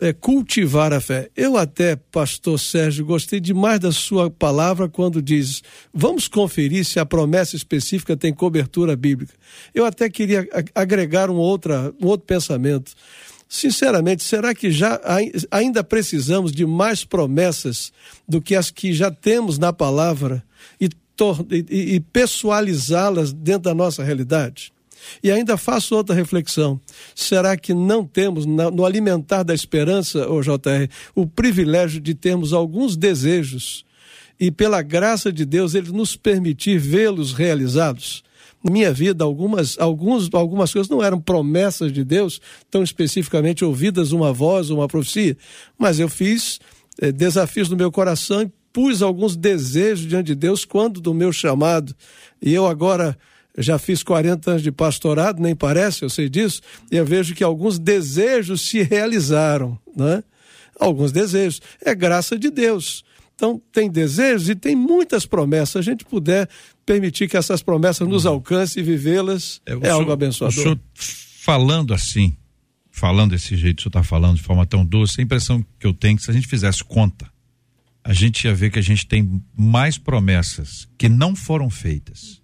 é, cultivar a fé. Eu até, pastor Sérgio, gostei demais da sua palavra quando diz: vamos conferir se a promessa específica tem cobertura bíblica. Eu até queria agregar um, outra, um outro pensamento. Sinceramente, será que já ainda precisamos de mais promessas do que as que já temos na palavra e, e, e pessoalizá-las dentro da nossa realidade? E ainda faço outra reflexão. Será que não temos, no alimentar da esperança, o JR, o privilégio de termos alguns desejos e, pela graça de Deus, Ele nos permitir vê-los realizados? Minha vida, algumas, alguns, algumas coisas não eram promessas de Deus, tão especificamente ouvidas uma voz, uma profecia, mas eu fiz eh, desafios no meu coração e pus alguns desejos diante de Deus quando do meu chamado. E eu agora já fiz 40 anos de pastorado, nem parece, eu sei disso, e eu vejo que alguns desejos se realizaram, né? Alguns desejos. É graça de Deus. Então, tem desejos e tem muitas promessas. Se a gente puder permitir que essas promessas nos alcancem e vivê-las, é, é senhor, algo abençoador. O senhor falando assim, falando desse jeito, o senhor está falando de forma tão doce, a impressão que eu tenho é que se a gente fizesse conta, a gente ia ver que a gente tem mais promessas que não foram feitas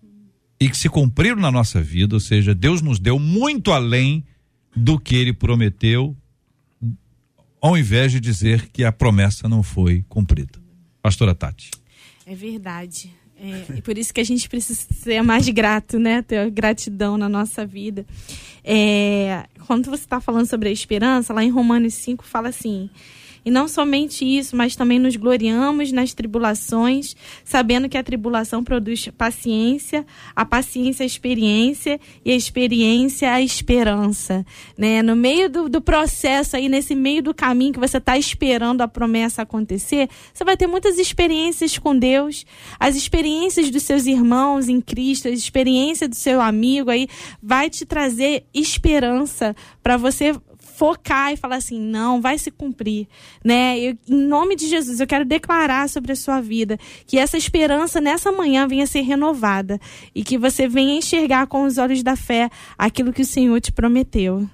e que se cumpriram na nossa vida, ou seja, Deus nos deu muito além do que ele prometeu, ao invés de dizer que a promessa não foi cumprida. Pastora Tati. É verdade. É, e por isso que a gente precisa ser mais grato, né? Ter gratidão na nossa vida. É, quando você está falando sobre a esperança, lá em Romanos 5 fala assim: e não somente isso, mas também nos gloriamos nas tribulações, sabendo que a tribulação produz paciência, a paciência a experiência e a experiência a esperança. Né? No meio do, do processo aí, nesse meio do caminho que você está esperando a promessa acontecer, você vai ter muitas experiências com Deus, as experiências dos seus irmãos em Cristo, a experiência do seu amigo aí, vai te trazer esperança para você focar e falar assim, não, vai se cumprir, né? Eu, em nome de Jesus, eu quero declarar sobre a sua vida que essa esperança nessa manhã venha ser renovada e que você venha enxergar com os olhos da fé aquilo que o Senhor te prometeu.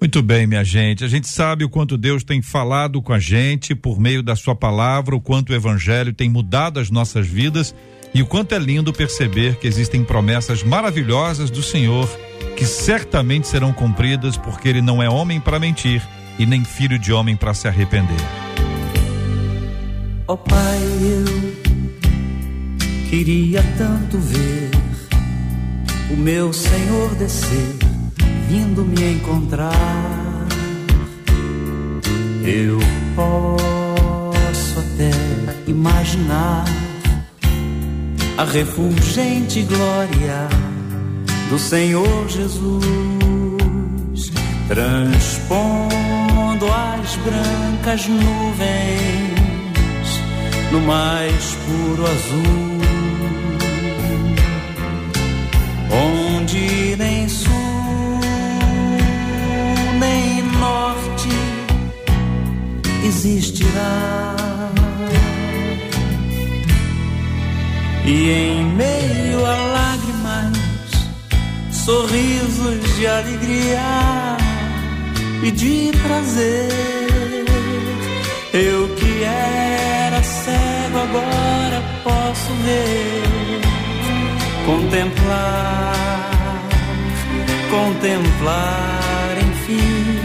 Muito bem, minha gente. A gente sabe o quanto Deus tem falado com a gente por meio da sua palavra, o quanto o evangelho tem mudado as nossas vidas e o quanto é lindo perceber que existem promessas maravilhosas do Senhor que certamente serão cumpridas, porque ele não é homem para mentir e nem filho de homem para se arrepender. Ó oh, Pai, eu queria tanto ver o meu Senhor descer, vindo me encontrar. Eu posso até imaginar a refulgente glória do Senhor Jesus, transpondo as brancas nuvens no mais puro azul, onde nem existirá. E em meio a lágrimas sorrisos de alegria e de prazer. Eu que era cego agora posso ver, contemplar, contemplar, enfim.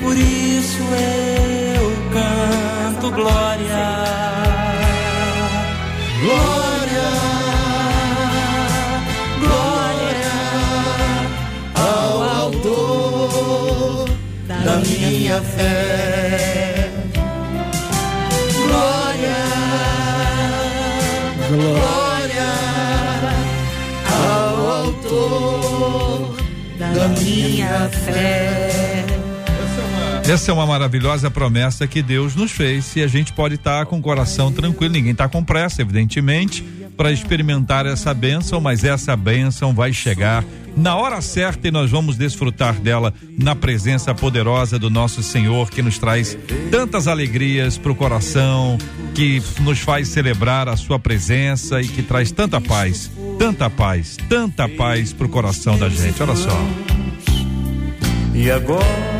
Por isso eu canto glória. Glória, glória ao autor da minha fé. Glória, glória ao autor da minha fé. Essa é uma maravilhosa promessa que Deus nos fez e a gente pode estar com o coração tranquilo. Ninguém está com pressa, evidentemente, para experimentar essa bênção, mas essa bênção vai chegar na hora certa e nós vamos desfrutar dela na presença poderosa do nosso Senhor, que nos traz tantas alegrias para o coração, que nos faz celebrar a Sua presença e que traz tanta paz, tanta paz, tanta paz para o coração da gente. Olha só. E agora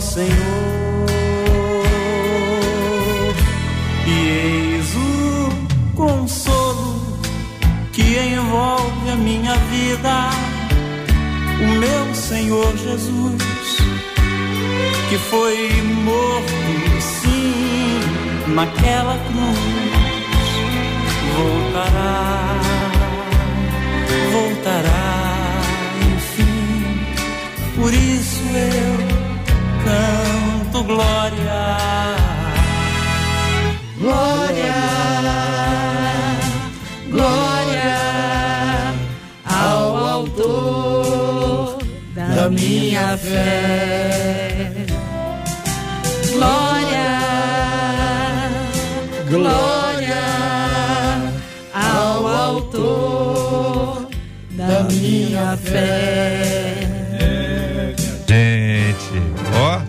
Senhor. E eis o consolo que envolve a minha vida o meu Senhor Jesus, que foi morto, sim, naquela cruz, voltará, voltará, enfim, por isso eu canto glória, glória, glória ao autor da minha fé. Glória, glória ao autor da minha fé.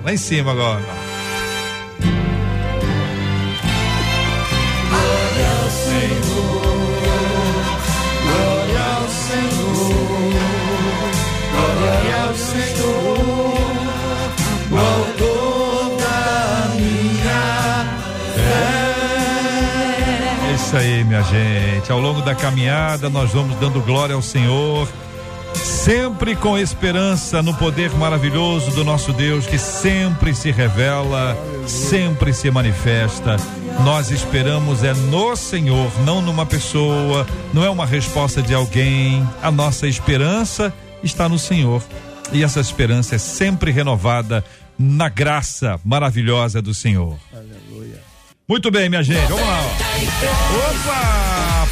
Lá em cima agora. Glória ao Senhor, glória ao Senhor, glória ao Senhor, o autor da minha fé. É isso aí, minha gente. Ao longo da caminhada, nós vamos dando glória ao Senhor, sempre com esperança no poder maravilhoso do nosso Deus, que sempre se revela, sempre se manifesta. Nós esperamos é no Senhor, não numa pessoa, não é uma resposta de alguém. A nossa esperança está no Senhor. E essa esperança é sempre renovada na graça maravilhosa do Senhor. Muito bem, minha gente, vamos lá. ó. Opa!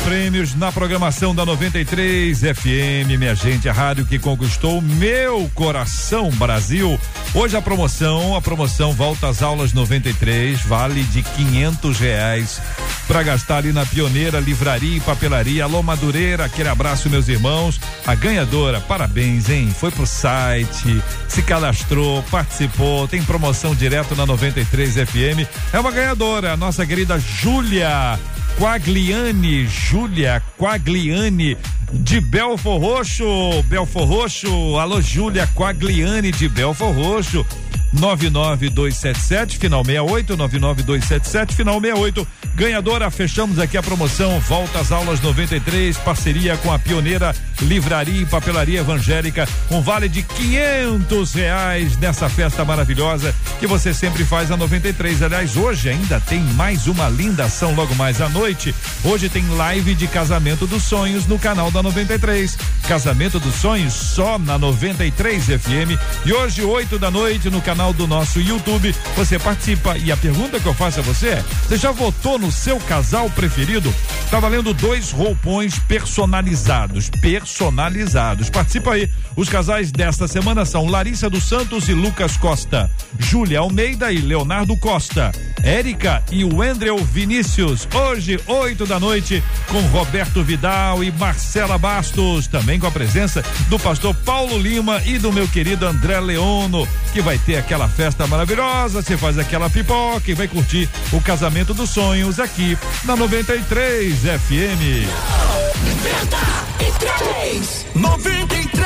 Prêmios na programação da 93 FM, minha gente, a rádio que conquistou meu coração, Brasil. Hoje a promoção, a promoção volta às aulas 93, vale de quinhentos reais para gastar ali na Pioneira Livraria e Papelaria. Alô Madureira, aquele abraço, meus irmãos. A ganhadora, parabéns, hein? Foi pro site, se cadastrou, participou, tem promoção direto na 93 FM. É uma ganhadora, a nossa querida Júlia Quagliani, Júlia Quagliani de Belfor Roxo, Belfor Roxo, alô Júlia Quagliani de Belfor Roxo. 99277 final 68 99277 final 68 ganhadora fechamos aqui a promoção volta às aulas 93 parceria com a pioneira livraria e papelaria evangélica um vale de quinhentos reais nessa festa maravilhosa que você sempre faz a 93 aliás hoje ainda tem mais uma linda ação logo mais à noite. Hoje tem live de casamento dos sonhos no canal da 93 casamento dos sonhos só na 93 FM e hoje oito da noite no canal do nosso YouTube. Você participa e a pergunta que eu faço a você é: você já votou no seu casal preferido? Tá valendo dois roupões personalizados, personalizados. Participa aí. Os casais desta semana são Larissa dos Santos e Lucas Costa, Júlia Almeida e Leonardo Costa, Érica e Wendrel Vinícius. Hoje, oito da noite, com Roberto Vidal e Marcela Bastos, também com a presença do pastor Paulo Lima e do meu querido André Leono, que vai ter aquela festa maravilhosa, você faz aquela pipoca e vai curtir o casamento dos sonhos aqui na 93 FM. 93, 93.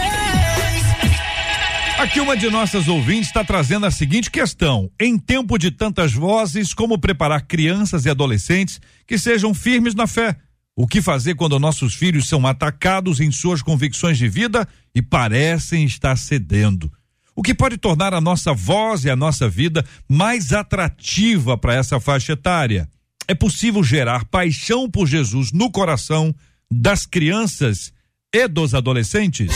Aqui uma de nossas ouvintes está trazendo a seguinte questão: em tempo de tantas vozes, como preparar crianças e adolescentes que sejam firmes na fé? O que fazer quando nossos filhos são atacados em suas convicções de vida e parecem estar cedendo? O que pode tornar a nossa voz e a nossa vida mais atrativa para essa faixa etária? É possível gerar paixão por Jesus no coração das crianças e dos adolescentes?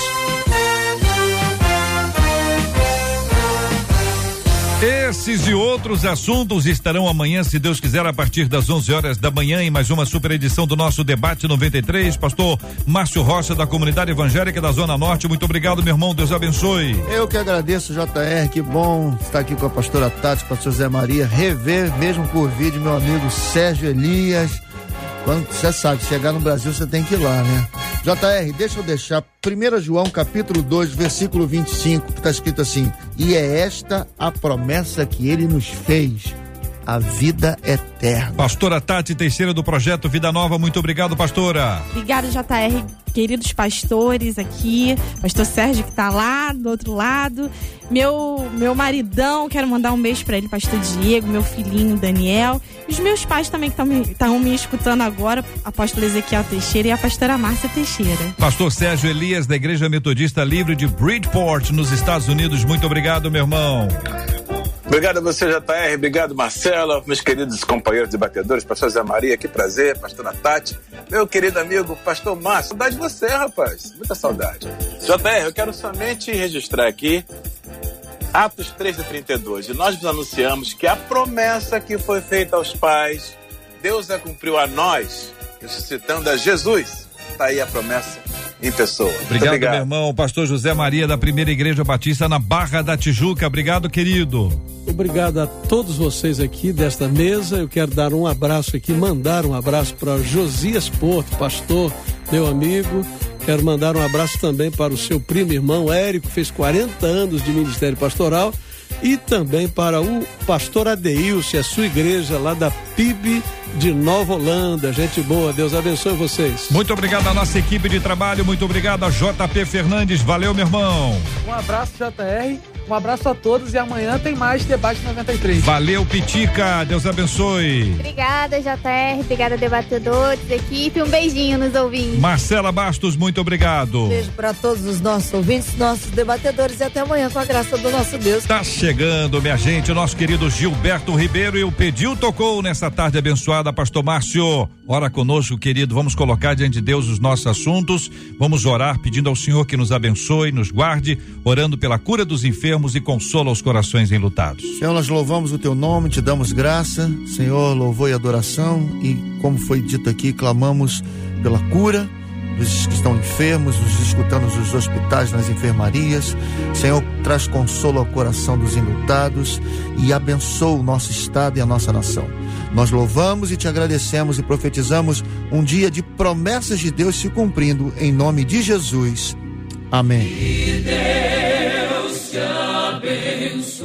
Esses e outros assuntos estarão amanhã, se Deus quiser, a partir das 11 horas da manhã, em mais uma super edição do nosso Debate 93. Pastor Márcio Rocha, da Comunidade Evangélica da Zona Norte. Muito obrigado, meu irmão. Deus abençoe. Eu que agradeço, JR. Que bom estar aqui com a pastora Tati, pastor Zé Maria. Rever, mesmo por vídeo, meu amigo Sérgio Elias. Quando você sabe, chegar no Brasil você tem que ir lá, né? JR, deixa eu deixar 1 João capítulo 2, versículo 25, que está escrito assim: E é esta a promessa que ele nos fez, a vida eterna. Pastora Tati Teixeira do projeto Vida Nova, muito obrigado, pastora. Obrigada, JR, queridos pastores aqui, pastor Sérgio que está lá do outro lado, meu meu maridão, quero mandar um beijo para ele, pastor Diego, meu filhinho Daniel, e os meus pais também que estão me, me escutando agora, apóstolo Ezequiel Teixeira e a pastora Márcia Teixeira. Pastor Sérgio Elias da Igreja Metodista Livre de Bridgeport, nos Estados Unidos, muito obrigado, meu irmão. Obrigado a você, JR. Obrigado, Marcela, meus queridos companheiros debatedores, pastor Zé Maria, que prazer, pastora Tati, meu querido amigo, pastor Márcio. Saudade de você, rapaz. Muita saudade. JR, eu quero somente registrar aqui Atos 3 e 32. E nós nos anunciamos que a promessa que foi feita aos pais, Deus a cumpriu a nós, ressuscitando a Jesus. Está aí a promessa em pessoa. Obrigado, obrigado, meu irmão, pastor José Maria da Primeira Igreja Batista na Barra da Tijuca. Obrigado, querido. Obrigado a todos vocês aqui desta mesa. Eu quero dar um abraço aqui, mandar um abraço para Josias Porto, pastor, meu amigo. Quero mandar um abraço também para o seu primo irmão Érico, fez 40 anos de ministério pastoral e também para o pastor Adeilce, a sua igreja lá da PIB de Nova Holanda. Gente boa, Deus abençoe vocês. Muito obrigado à nossa equipe de trabalho, muito obrigado a JP Fernandes. Valeu, meu irmão. Um abraço, JR. Um abraço a todos e amanhã tem mais Debate 93. Valeu, Pitica. Deus abençoe. Obrigada, JR. Obrigada, debatedores, equipe. Um beijinho nos ouvintes. Marcela Bastos, muito obrigado. Beijo para todos os nossos ouvintes, nossos debatedores e até amanhã com a graça do nosso Deus. Tá chegando, minha gente, o nosso querido Gilberto Ribeiro e o Pediu tocou nessa tarde abençoada, Pastor Márcio. Ora conosco, querido. Vamos colocar diante de Deus os nossos assuntos. Vamos orar pedindo ao Senhor que nos abençoe, nos guarde, orando pela cura dos enfermos enfermos e consola os corações enlutados. Senhor, nós louvamos o teu nome, te damos graça, Senhor, louvor e adoração e, como foi dito aqui, clamamos pela cura dos que estão enfermos, os escutando nos hospitais, nas enfermarias. Senhor, traz consolo ao coração dos enlutados e abençoa o nosso estado e a nossa nação. Nós louvamos e te agradecemos e profetizamos um dia de promessas de Deus se cumprindo em nome de Jesus. Amém. Que Deus te abençoe.